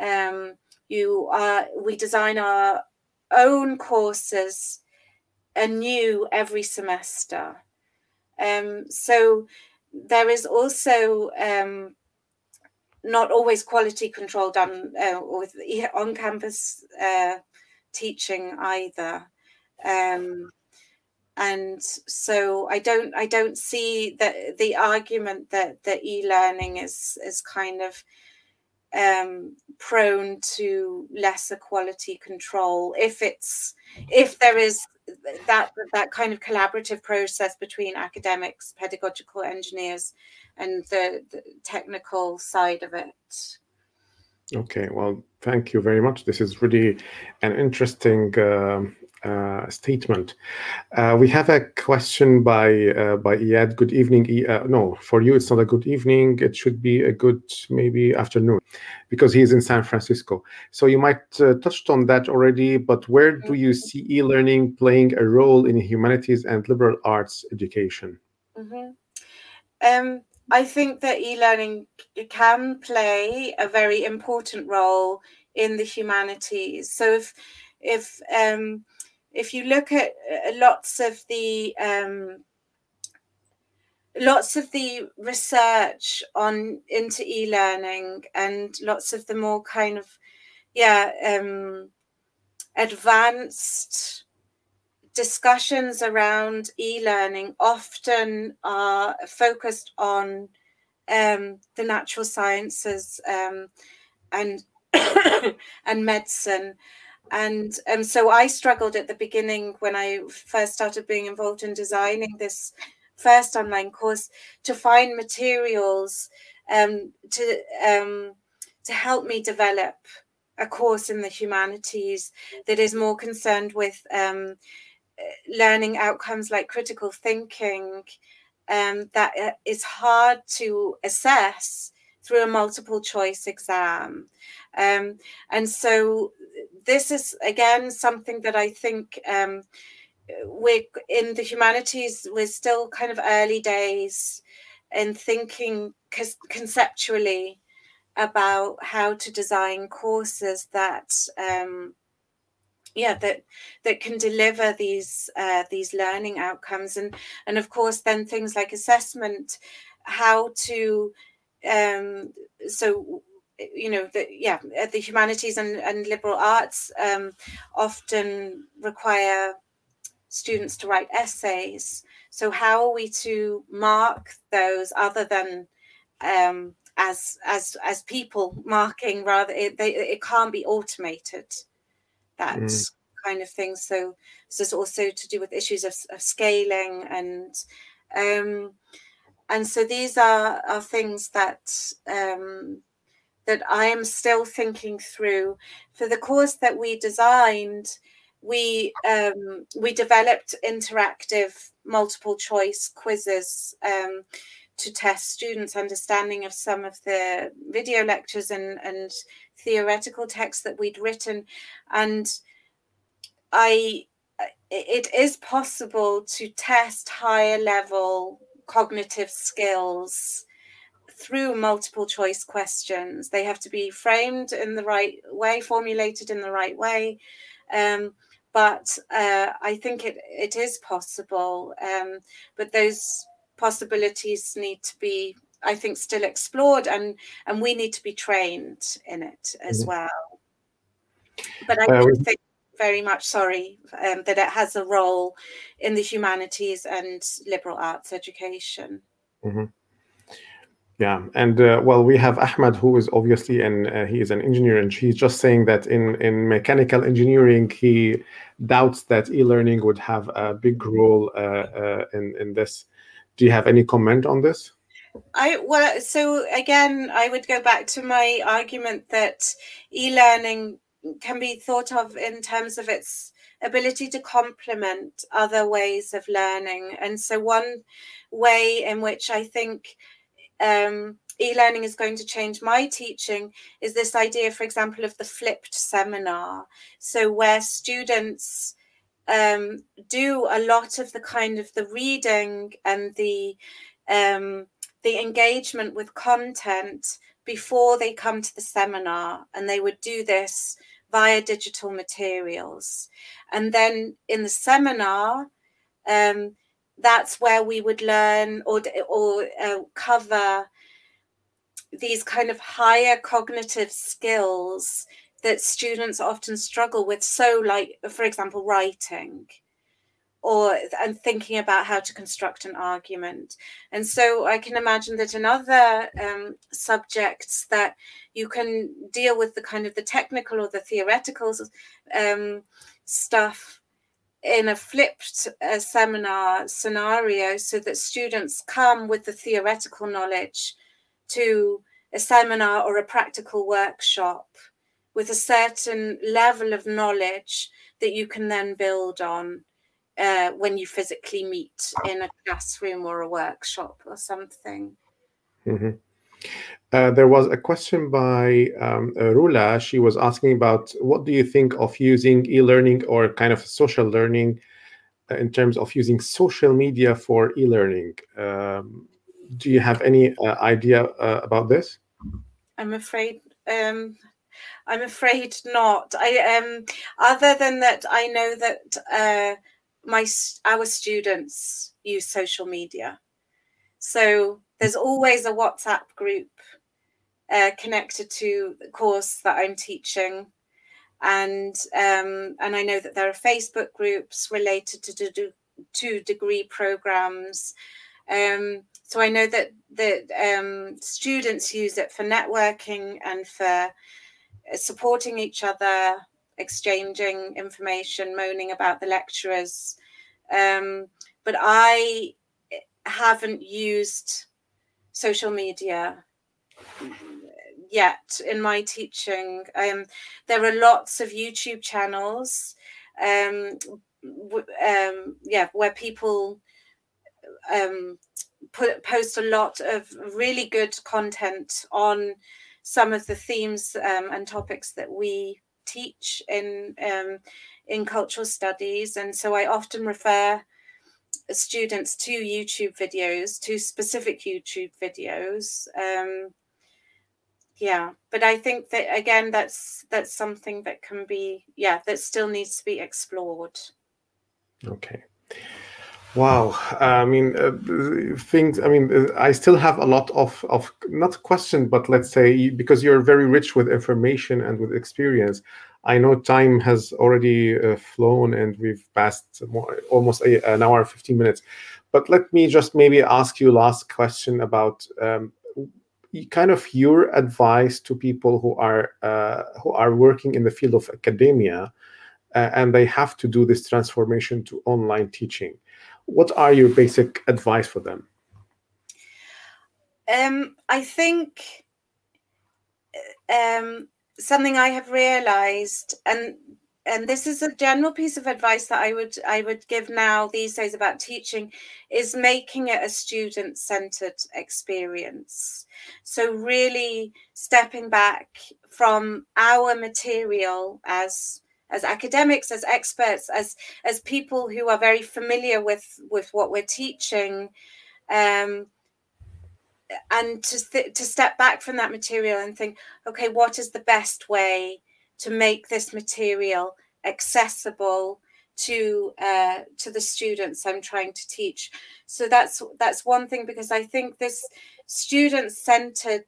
Um, you are. We design our own courses anew every semester. Um, so there is also um, not always quality control done uh, with on-campus uh, teaching either. Um, and so I don't I don't see that the argument that that e-learning is is kind of um, prone to lesser quality control. If it's if there is that that kind of collaborative process between academics pedagogical engineers and the, the technical side of it. Okay well thank you very much. This is really an interesting uh, uh, statement. Uh, we have a question by uh, by Iyad. Good evening. Uh, no, for you it's not a good evening. It should be a good maybe afternoon, because he is in San Francisco. So you might uh, touched on that already. But where do you see e-learning playing a role in humanities and liberal arts education? Mm-hmm. Um, I think that e-learning can play a very important role in the humanities. So if if um, if you look at uh, lots of the um, lots of the research on into e-learning and lots of the more kind of yeah um, advanced discussions around e-learning often are focused on um, the natural sciences um, and and medicine and um, so I struggled at the beginning when I first started being involved in designing this first online course to find materials um, to um, to help me develop a course in the humanities that is more concerned with um, learning outcomes like critical thinking um, that uh, hard to assess through a multiple choice exam. Um, and so this is again something that I think um, we're in the humanities, we're still kind of early days in thinking conceptually about how to design courses that um, yeah that that can deliver these uh, these learning outcomes. And and of course then things like assessment how to um, so you know the yeah uh, the humanities and, and liberal arts um, often require students to write essays so how are we to mark those other than um, as as as people marking rather it, they, it can't be automated that mm. kind of thing so this is also to do with issues of, of scaling and um, and so these are are things that um, that I am still thinking through. For the course that we designed, we um, we developed interactive multiple choice quizzes um, to test students' understanding of some of the video lectures and, and theoretical texts that we'd written. And I it is possible to test higher level cognitive skills through multiple choice questions. They have to be framed in the right way, formulated in the right way. Um, but uh, I think it, it is possible. Um, but those possibilities need to be, I think, still explored, and and we need to be trained in it as mm-hmm. well. But I uh, think very much sorry um, that it has a role in the humanities and liberal arts education. Mm-hmm. Yeah, and uh, well, we have Ahmed, who is obviously and uh, he is an engineer, and he's just saying that in in mechanical engineering, he doubts that e-learning would have a big role uh, uh in in this. Do you have any comment on this? I well, so again, I would go back to my argument that e-learning can be thought of in terms of its ability to complement other ways of learning, and so one way in which I think um, e-learning is going to change my teaching is this idea for example of the flipped seminar so where students um, do a lot of the kind of the reading and the um, the engagement with content before they come to the seminar, and they would do this via digital materials. And then in the seminar, um, that's where we would learn or or uh, cover these kind of higher cognitive skills that students often struggle with. So like for example writing or and thinking about how to construct an argument. And so i can imagine that in other um, subjects that you can deal with the kind of the technical or the theoretical um, stuff in a flipped uh, seminar scenario so that students come with the theoretical knowledge to a seminar or a practical workshop with a certain level of knowledge that you can then build on uh, when you physically meet in a classroom or a workshop or something. Mm-hmm. Uh, there was a question by um, Rula. She was asking about what do you think of using e-learning or kind of social learning uh, in terms of using social media for e-learning. Um, do you have any uh, idea uh, about this? I'm afraid um, I'm afraid not. I um other than that, I know that my our students use social media, so there's always a WhatsApp group uh, connected to the course that I'm teaching, and um, and I know that there are Facebook groups related to to, to degree programs. Um, so I know that that um, students use it for networking and for uh, supporting each other, exchanging information, moaning about the lecturers. Um, but I haven't used social media yet in my teaching. Um, there are lots of YouTube channels, um, w- um, yeah, where people um, put post a lot of really good content on some of the themes um, and topics that we teach in um, in cultural studies, and so I often refer students to YouTube videos, to specific YouTube videos. Um, yeah, but I think that again, that's that's something that can be, yeah, that still needs to be explored. Okay. Wow, I mean, uh, things. I mean, uh, I still have a lot of of not question, but let's say because you're very rich with information and with experience. I know time has already uh, flown and we've passed more, almost a, an hour, fifteen minutes. But let me just maybe ask you last question about um, kind of your advice to people who are uh, who are working in the field of academia uh, and they have to do this transformation to online teaching what are your basic advice for them? Um, I think um, something I have realized, and and this is a general piece of advice that I would I would give now these days about teaching, is making it a student centered experience. So really stepping back from our material as as academics as experts as as people who are very familiar with with what we're teaching um, and to th- to step back from that material and think okay what is the best way to make this material accessible to uh, to the students I'm trying to teach. So that's that's one thing because I think this student centered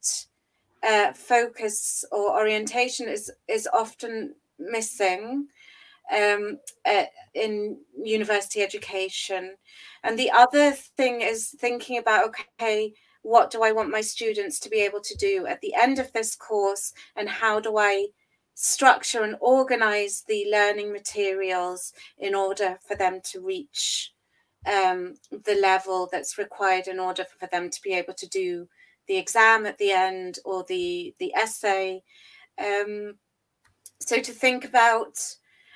uh, focus or orientation is is often missing um, uh, in university education. And the other thing is thinking about okay, what do I want my students to be able to do at the end of this course, and how do I structure and organize the learning materials in order for them to reach um, the level that's required in order for them to be able to do the exam at the end or the the essay. Um, so to think about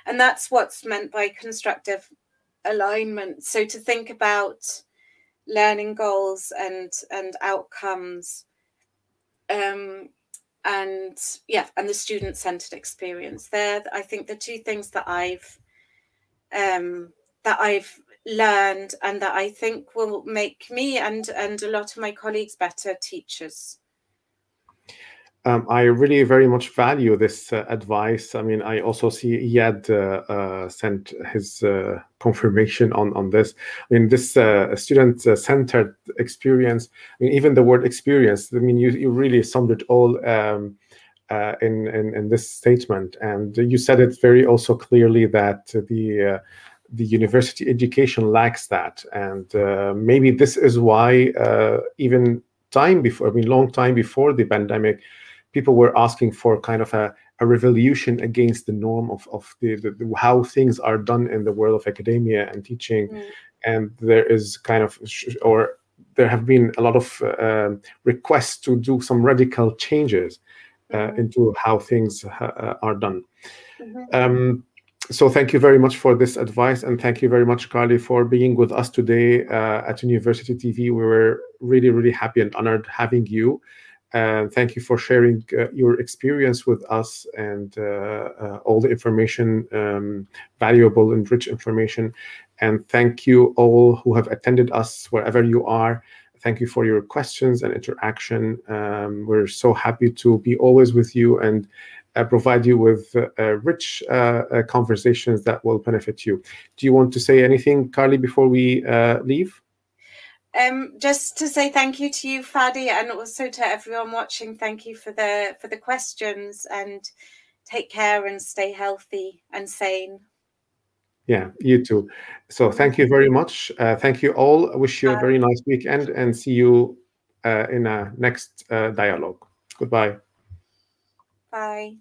and that's what's meant by constructive alignment so to think about learning goals and and outcomes um and yeah and the student centered experience there i think the two things that i've um, that I've learned and that I think will make me and and a lot of my colleagues better teachers. Um, I really very much value this uh, advice. I mean, I also see Iyad uh, uh, sent his uh, confirmation on, on this. I mean, this uh, student-centered experience, I mean, even the word experience, I mean, you, you really summed it all um, uh, in, in, in, this statement. And you said it very also clearly that the the university education lacks that. And maybe this is why even time before, I mean, long time before the pandemic, people were asking for kind of a, a revolution against the norm of, of the, the, the, how things are done in the world of academia and teaching mm. and there is kind of or there have been a lot of uh, requests to do some radical changes uh, mm-hmm. into how things uh, are done mm-hmm. um, so thank you very much for this advice and thank you very much carly for being with us today uh, at university tv we were really really happy and honored having you and thank you for sharing uh, your experience with us and uh, uh, all the information, um, valuable and rich information. And thank you all who have attended us wherever you are. Thank you for your questions and interaction. Um, we're so happy to be always with you and uh, provide you with uh, rich uh, conversations that will benefit you. Do you want to say anything, Carly, before we leave? Um, just to say thank you to you, Fadi, and also to everyone watching. Thank you for the for the questions, and take care and stay healthy and sane. Yeah, you too. So thank you very much. Uh, thank you all. I wish you a very nice weekend and see you uh, in a next uh, dialogue. Goodbye. Bye.